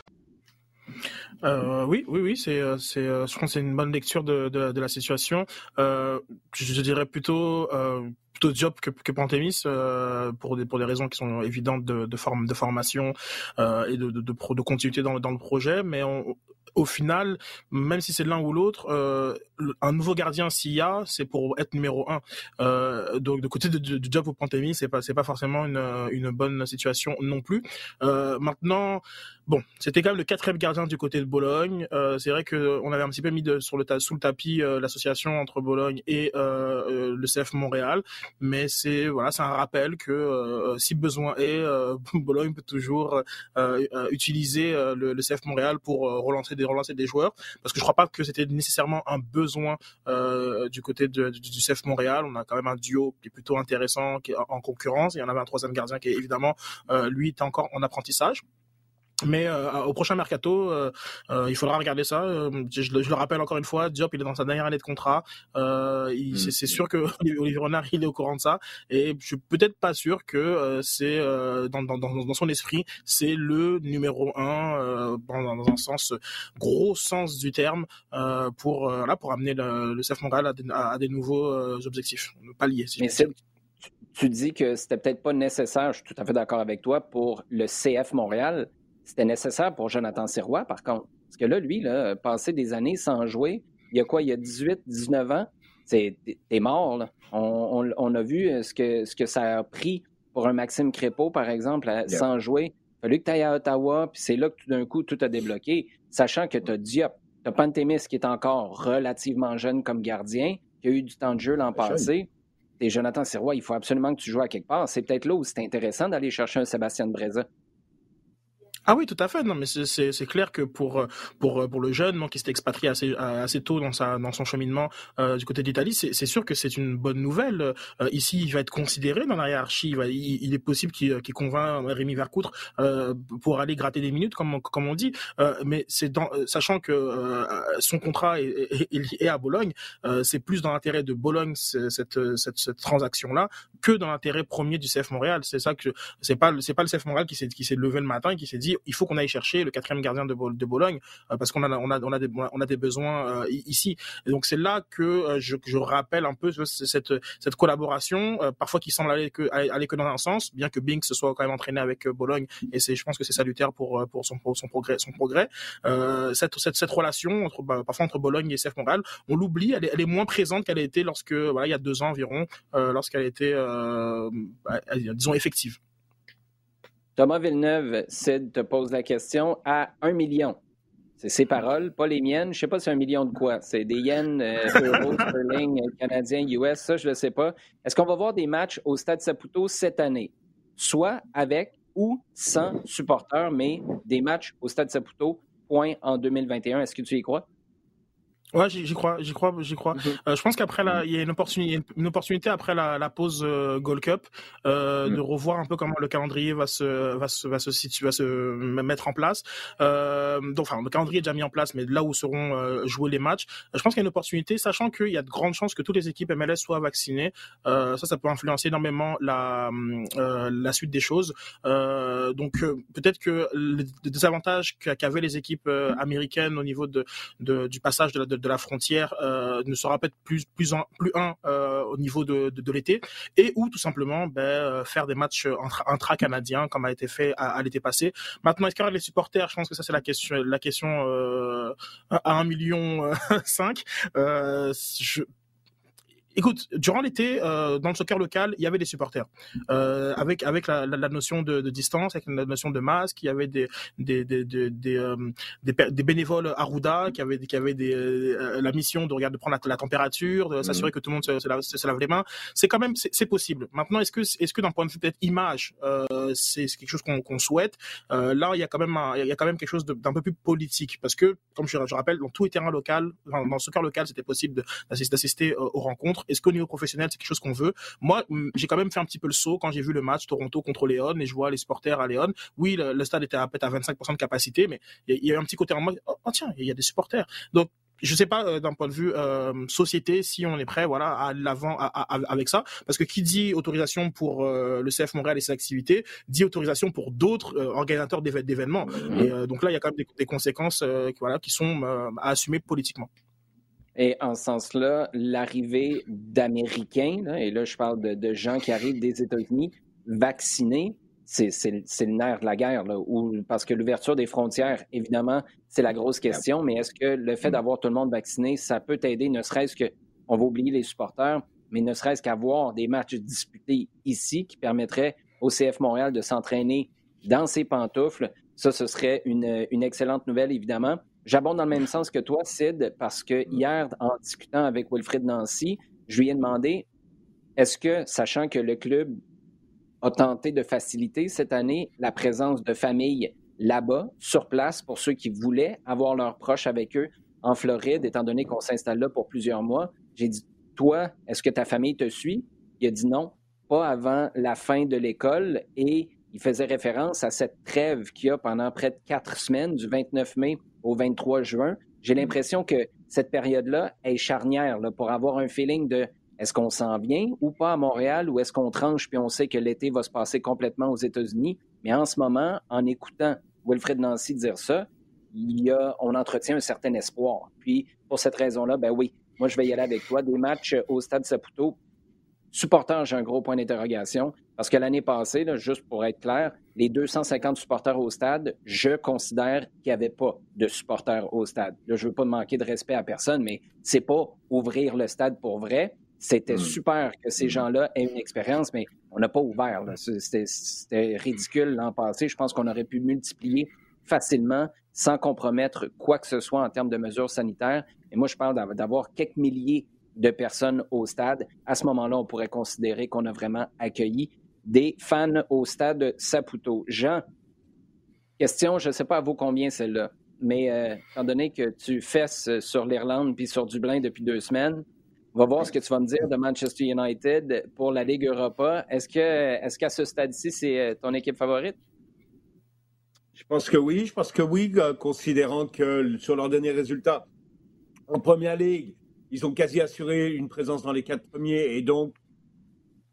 Euh, oui, oui, oui, c'est, euh, c'est, euh, je pense, que c'est une bonne lecture de, de, de la situation. Euh, je, dirais plutôt, euh, plutôt Diop que, que Pantémis euh, pour des pour des raisons qui sont évidentes de, de forme de formation et de de, de, de continuité dans, dans le projet, mais on, au final, même si c'est l'un ou l'autre, euh, un nouveau gardien s'il y a, c'est pour être numéro un. Euh, donc de côté du job au Pantémis, c'est pas c'est pas forcément une, une bonne situation non plus. Euh, maintenant, bon, c'était quand même le quatrième gardien du côté de Bologne. Euh, c'est vrai que on avait un petit peu mis sur le sous le tapis l'association entre Bologne et le CF Montréal, mais c'est voilà, c'est un rappel que si besoin est, <laughs> Bologne peut toujours utiliser le, le CF Montréal pour relancer des relancer des joueurs parce que je crois pas que c'était nécessairement un besoin euh, du côté du, du CF Montréal. On a quand même un duo qui est plutôt intéressant, qui est en concurrence. Il y en avait un troisième gardien qui est évidemment euh, lui est encore en apprentissage. Mais euh, au prochain mercato, euh, euh, il faudra regarder ça. Je, je, le rappelle encore une fois, Diop, il est dans sa dernière année de contrat. Mm. C'est sûr que <laughs> Olivier Renard, il est au courant de ça. Et je suis peut-être pas sûr que c'est dans, dans, dans, son esprit, c'est le numéro un dans, dans, un sens gros sens du terme pour là pour amener le, le CF Montréal à des, à des nouveaux objectifs, paliers. Si Mais tu dis que c'était peut-être pas nécessaire, je suis tout à fait d'accord avec toi, pour le CF Montréal, c'était nécessaire pour Jonathan Sirois, par contre. Parce que là, lui, là, passer des années sans jouer, il y a quoi, il y a 18, 19 ans, t'es mort. Là. On, on, a vu euh, ce que, ce que ça a pris pour un Maxime Crépeau, par exemple, sans jouer. Il fallu que tu ailles à Ottawa, puis c'est là que tout d'un coup, tout a débloqué, sachant que tu as Diop, tu as Pantémis qui est encore relativement jeune comme gardien, qui a eu du temps de jeu l'an passé. Et Jonathan Sirois, il faut absolument que tu joues à quelque part. C'est peut-être là où c'est intéressant d'aller chercher un Sébastien Breza. Ah oui, tout à fait. Non, mais c'est clair que pour pour pour le jeune non, qui s'est expatrié assez assez tôt dans sa dans son cheminement euh, du côté d'Italie, c'est sûr que c'est une bonne nouvelle. Euh, ici, il va être considéré dans la hiérarchie. Il, il, est possible qu'il qu convainc Rémi Vercoutre euh, pour aller gratter des minutes, comme comme on dit. Euh, mais c'est dans sachant que euh, son contrat est, est, est à Bologne, c'est plus dans l'intérêt de Bologne cette cette, cette transaction là que dans l'intérêt premier du CF Montréal. C'est ça que c'est pas c'est pas le CF Montréal qui s'est qui s'est levé le matin et qui s'est dit il faut qu'on aille chercher le quatrième gardien de, Bologne euh, parce qu'on a, on a, on a des, on a des besoins euh, ici. Donc c'est là que euh, je, je, rappelle un peu cette, cette collaboration, parfois qui semble aller que, aller que dans un sens, bien que Bing se soit quand même entraîné avec Bologne et je pense que c'est salutaire pour, pour son, son progrès, son progrès. cette, cette, cette relation bah, parfois entre Bologne et CF Montréal, on l'oublie, elle est, moins présente qu'elle a été lorsque, voilà, il y a deux ans environ, lorsqu'elle était, bah, disons, effective. Thomas Villeneuve, Sid te pose la question à un million. C'est ses paroles, pas les miennes. Je sais pas si c'est un million de quoi. C'est des yens, euh, <laughs> euros, sterling, canadiens, US, ça, je ne sais pas. Est-ce qu'on va voir des matchs au Stade Saputo cette année? Soit avec ou sans supporters, mais des matchs au Stade Saputo, point en 2021. Est-ce que tu y crois? Ouais, j'y crois, j'y crois, j'y crois. Mhm. Euh, je pense qu'après là, il y a une opportunité, une opportunité après la, la pause euh, Gold Cup euh, mhm. de revoir un peu comment le calendrier va se va se va se situer, va se mettre en place. Euh, donc, enfin, le calendrier est déjà mis en place, mais là où seront euh, joués les matchs, je pense qu'il y a une opportunité, sachant qu'il y a de grandes chances que toutes les équipes MLS soient vaccinées. ça, ça peut influencer énormément la la suite des choses. donc, peut-être que le désavantage qu'avaient les équipes américaines au niveau de, de du passage de la de, de la frontière euh, ne sera peut-être plus plus un, plus un euh, au niveau de, de, de l'été et ou tout simplement ben, euh, faire des matchs intra-canadiens comme a été fait à, à l'été passé. Maintenant, est-ce qu'il y aura les supporters Je pense que ça c'est la question la question à un million <laughs> cinq. Euh, je, Écoute, durant l'été, euh, dans le soccer local, il y avait des supporters, euh, avec avec la, la, notion de, de, distance, avec la notion de masque. Il y avait des des des des, des, euh, des, bénévoles Arruda qui avaient qui avaient des, euh, la mission de regarder de prendre la, température, de mhm. s'assurer que tout le monde se, se, lave, se, lave, les mains. C'est quand même c'est possible. Maintenant, est-ce que est-ce que d'un point de vue peut-être image, euh, c'est quelque chose qu'on qu'on souhaite. là, il y a quand même un, il y a quand même quelque chose d'un peu plus politique parce que, comme je, je rappelle, dans tous les terrains locaux, dans, dans le soccer local, c'était possible d'assister aux rencontres est-ce qu'au niveau professionnel, c'est quelque chose qu'on veut? Moi, j'ai quand même fait un petit peu le saut quand j'ai vu le match Toronto contre Léon et je vois les supporters à Léon. Oui, le, stade était à, à 25% de capacité, mais il y, a eu un petit côté en mode, oh, oh tiens, il y a des supporters. Donc, je sais pas euh, d'un point de vue euh, société si on est prêt voilà à l'avant avec ça parce que qui dit autorisation pour euh, le CF Montréal et ses activités dit autorisation pour d'autres organisateurs d'événements et donc là il y a quand même des, des conséquences voilà qui sont à assumer politiquement. Et en ce sens-là, l'arrivée d'Américains, et là je parle de, gens qui arrivent des États-Unis vaccinés, c'est le nerf de la guerre, là, parce que l'ouverture des frontières, évidemment, c'est la grosse question, mais est-ce que le fait d'avoir tout le monde vacciné, ça peut t'aider, ne serait-ce que, on va oublier les supporters, mais ne serait-ce qu'avoir des matchs disputés ici qui permettraient au CF Montréal de s'entraîner dans ses pantoufles, ça, ce serait une excellente nouvelle, évidemment. J'abonde dans le même sens que toi, Sid, parce que hier, en discutant avec Wilfrid Nancy, je lui ai demandé est-ce que, sachant que le club a tenté de faciliter cette année la présence de familles là-bas, sur place, pour ceux qui voulaient avoir leurs proches avec eux en Floride, étant donné qu'on s'installe là pour plusieurs mois, j'ai dit Toi, est-ce que ta famille te suit? Il a dit non, pas avant la fin de l'école et il faisait référence à cette trêve qu'il y a pendant près de quatre semaines, du 29 mai au 23 juin. J'ai mm. l'impression que cette période-là est charnière là, pour avoir un feeling de est-ce qu'on s'en vient ou pas à Montréal ou est-ce qu'on tranche puis on sait que l'été va se passer complètement aux États-Unis. Mais en ce moment, en écoutant Wilfred Nancy dire ça, il y a, on entretient un certain espoir. Puis pour cette raison-là, ben oui, moi je vais y aller avec toi. Des matchs au Stade Saputo, supporters, j'ai un gros point d'interrogation. Parce que l'année passée, juste pour être clair, les 250 supporters au stade, je considère qu'il n'y avait pas de supporters au stade. Là, je ne veux pas manquer de respect à personne, mais c'est pas ouvrir le stade pour vrai. C'était hmm. super que ces gens-là aient une expérience, mais on n'a pas ouvert. C'était ridicule l'an passé. Je pense qu'on aurait pu multiplier facilement sans compromettre quoi que ce soit en termes de mesures sanitaires. Et moi, je parle d'avoir quelques milliers de personnes au stade. À ce moment-là, on pourrait considérer qu'on a vraiment accueilli des fans au stade Saputo. Jean, Question, je ne sais pas à vous combien celle-là, mais euh, étant donné que tu fesses sur l'Irlande puis sur Dublin depuis deux semaines, on va voir ce que tu vas me dire de Manchester United pour la Ligue Europa. Est-ce que est-ce qu'à ce stade-ci, c'est euh, ton équipe favorite? Je pense que oui. Je pense que oui, considérant que sur leurs derniers résultats en Première Ligue, ils ont quasi assuré une présence dans les quatre premiers et donc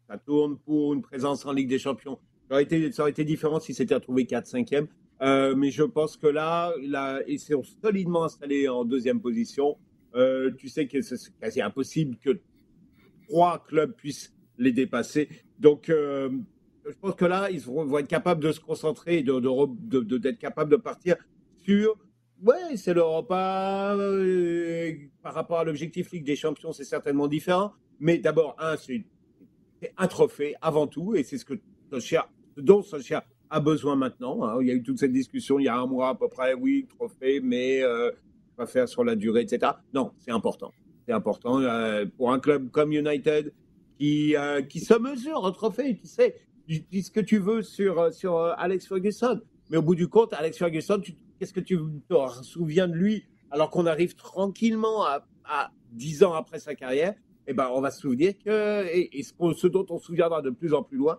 ça tourne pour une présence en Ligue des Champions. Ça aurait été, différent si c'était retrouvé 4-5e. Euh, mais je pense que là, là, ils sont solidement installés en deuxième position. Euh, tu sais que c'est quasi impossible que trois clubs puissent les dépasser. Donc, euh, je pense que là, ils vont, être capables de se concentrer, d'être de, de, de, capables de partir sur. Ouais, c'est l'Europa. Euh, par rapport à l'objectif Ligue des Champions, c'est certainement différent. Mais d'abord, un, c'est un trophée avant tout, et c'est ce que Socia, dont Socia a besoin maintenant. Hein. Il y a eu toute cette discussion il y a un mois à peu près, oui, trophée, mais euh, faire sur la durée, etc. Non, c'est important. C'est important euh, pour un club comme United qui, euh, qui se mesure au trophée, qui sait, dis ce que tu veux sur, sur Alex Ferguson. Mais au bout du compte, Alex Ferguson, qu'est-ce que tu te souviens de lui alors qu'on arrive tranquillement à, à 10 ans après sa carrière? Eh ben, on va se souvenir que, et, ce, dont on se souviendra de plus en plus loin,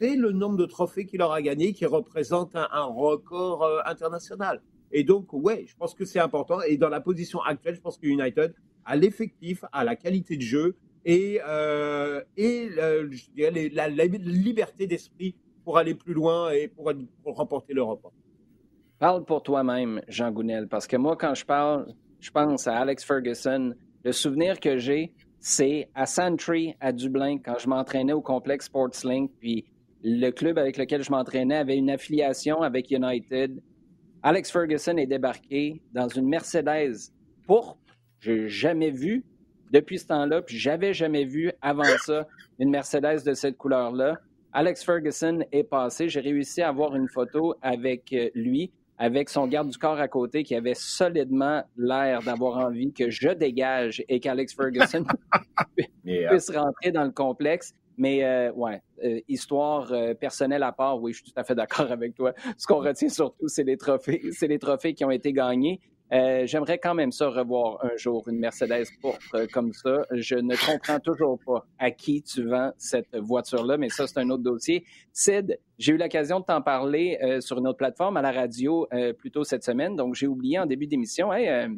c'est le nombre de trophées qu'il aura gagné qui représente un, record euh, international. Et donc, ouais, je pense que c'est important. Et dans la position actuelle, je pense que United a l'effectif, a la qualité de jeu et, euh, et la, liberté d'esprit pour aller plus loin et pour, pour remporter l'Europe. Parle pour toi-même, Jean Gounel, parce que moi, quand je parle, je pense à Alex Ferguson. Le souvenir que j'ai, c'est à Santry, à Dublin, quand je m'entraînais au complexe Sportslink, puis le club avec lequel je m'entraînais avait une affiliation avec United. Alex Ferguson est débarqué dans une Mercedes pourpre. J'ai jamais vu depuis ce temps-là, puis j'avais jamais vu avant ça une Mercedes de cette couleur-là. Alex Ferguson est passé. J'ai réussi à avoir une photo avec euh, lui avec son garde du corps à côté qui avait solidement l'air d'avoir envie que je dégage et qu'Alex <laughs> Ferguson puisse rentrer dans le complexe. Mais euh, ouais, euh, histoire euh, personnelle à part, oui, je suis tout à fait d'accord avec toi. Ce qu'on retient surtout, c'est les trophées, c'est les trophées qui ont été gagnés. Euh, j'aimerais quand même ça revoir un jour une Mercedes pourpre euh, comme ça. Je ne comprends toujours pas à qui tu vends cette voiture-là, mais ça, c'est un autre dossier. Sid, j'ai eu l'occasion de t'en parler euh, sur une autre plateforme à la radio plus tôt cette semaine, donc j'ai oublié en début d'émission. Hey,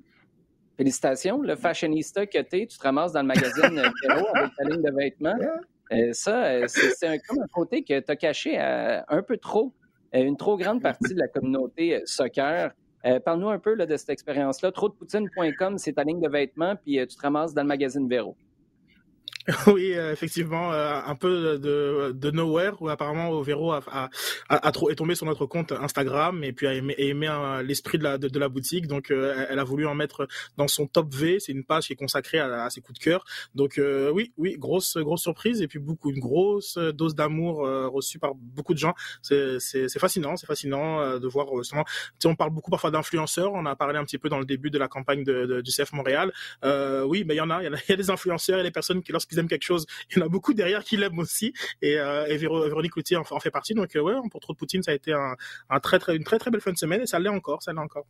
félicitations, le fashionista que tu tu te ramasses dans le magazine Véro avec ta ligne de vêtements. ça, c'est comme un côté que tu as caché un peu trop, une trop grande partie de la communauté soccer. Euh, parle-nous un peu de cette expérience-là. Trop-de-poutine.com, c'est ta ligne de vêtements, puis euh, tu te ramasses dans le magazine Véro. <laughs> Oui, euh, effectivement, euh, un peu de, de nowhere où apparemment Véro a, a, a, trop, est tombé sur notre compte Instagram et puis a aimé, aimé l'esprit de la, de, la boutique. Donc, euh, elle a voulu en mettre dans son top V. C'est une page qui est consacrée à, ses coups de cœur. Donc, oui, oui, grosse, grosse surprise et puis beaucoup, une grosse dose d'amour reçue par beaucoup de gens. C'est, fascinant, c'est fascinant de voir justement. Tu sais, on parle beaucoup parfois d'influenceurs. On a parlé un petit peu dans le début de la campagne de, de du CF Montréal. oui, mais il y en a, il y a, des influenceurs et des personnes qui, lorsqu'ils aiment quelque chose, il y en a beaucoup derrière qui l'aiment aussi. Et, euh, Véronique Loutier en, fait partie. Donc, euh, ouais, pour Trop de Poutine, ça a été un, très, très, une très, très belle fin de semaine et ça l'est encore, ça l'est encore.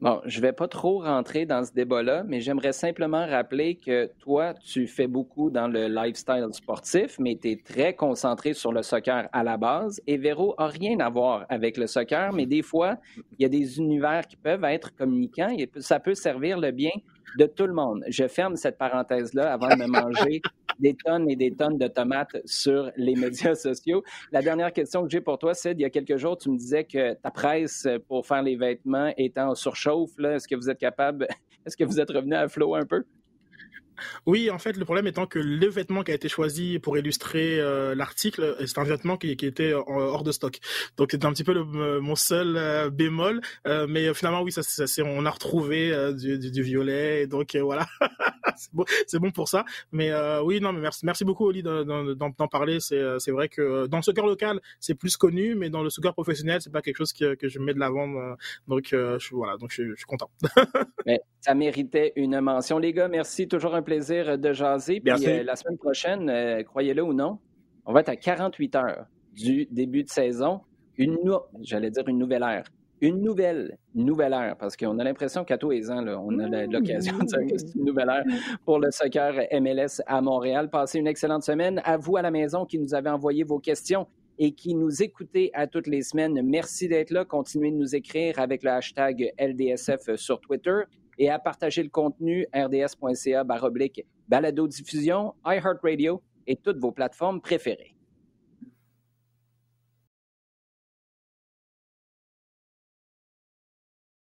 Bon, je vais pas trop rentrer dans ce débat-là, mais j'aimerais simplement rappeler que toi, tu fais beaucoup dans le lifestyle sportif, mais tu es très concentré sur le soccer à la base. Et Véro a rien à voir avec le soccer, mais des fois, il y a des univers qui peuvent être communicants et ça peut servir le bien de tout le monde. Je ferme cette parenthèse-là avant de me manger <laughs> des tonnes et des tonnes de tomates sur les médias sociaux. La dernière question que j'ai pour toi, c'est il y a quelques jours, tu me disais que ta presse pour faire les vêtements est en surchauffe. Est-ce que vous êtes capable, <laughs> est-ce que vous êtes revenu à flot un peu? Oui, en fait, le problème étant que le vêtement qui a été choisi pour illustrer euh, l'article, euh, c'est un vêtement qui, était hors de stock. Donc c'est un petit peu mon seul euh, bémol, mais finalement oui, on a retrouvé du, violet, donc voilà, <laughs> c'est bon, pour ça. Mais oui, non, mais merci, beaucoup Oli d'en parler. C'est vrai que dans le soccer local, c'est plus connu, mais dans le soccer professionnel, c'est pas quelque chose que, je mets de l'avant. donc voilà, donc je, suis content. <laughs> mais ça méritait une mention, les gars. Merci, toujours plaisir de jaser. Puis euh, la semaine prochaine, euh, croyez-le ou non, on va être à 48 heures du début de saison. Une, j'allais dire une nouvelle ère. une nouvelle, nouvelle ère, parce qu'on a l'impression qu'à tous les ans, on a l'occasion de dire que c'est une nouvelle ère pour le soccer MLS à Montréal. Passez une excellente semaine. À vous à la maison qui nous avez envoyé vos questions et qui nous écoutez à toutes les semaines. Merci d'être là. Continuez de nous écrire avec le hashtag LDSF sur Twitter et à partager le contenu rds.ca balado diffusion, iHeartRadio et toutes vos plateformes préférées.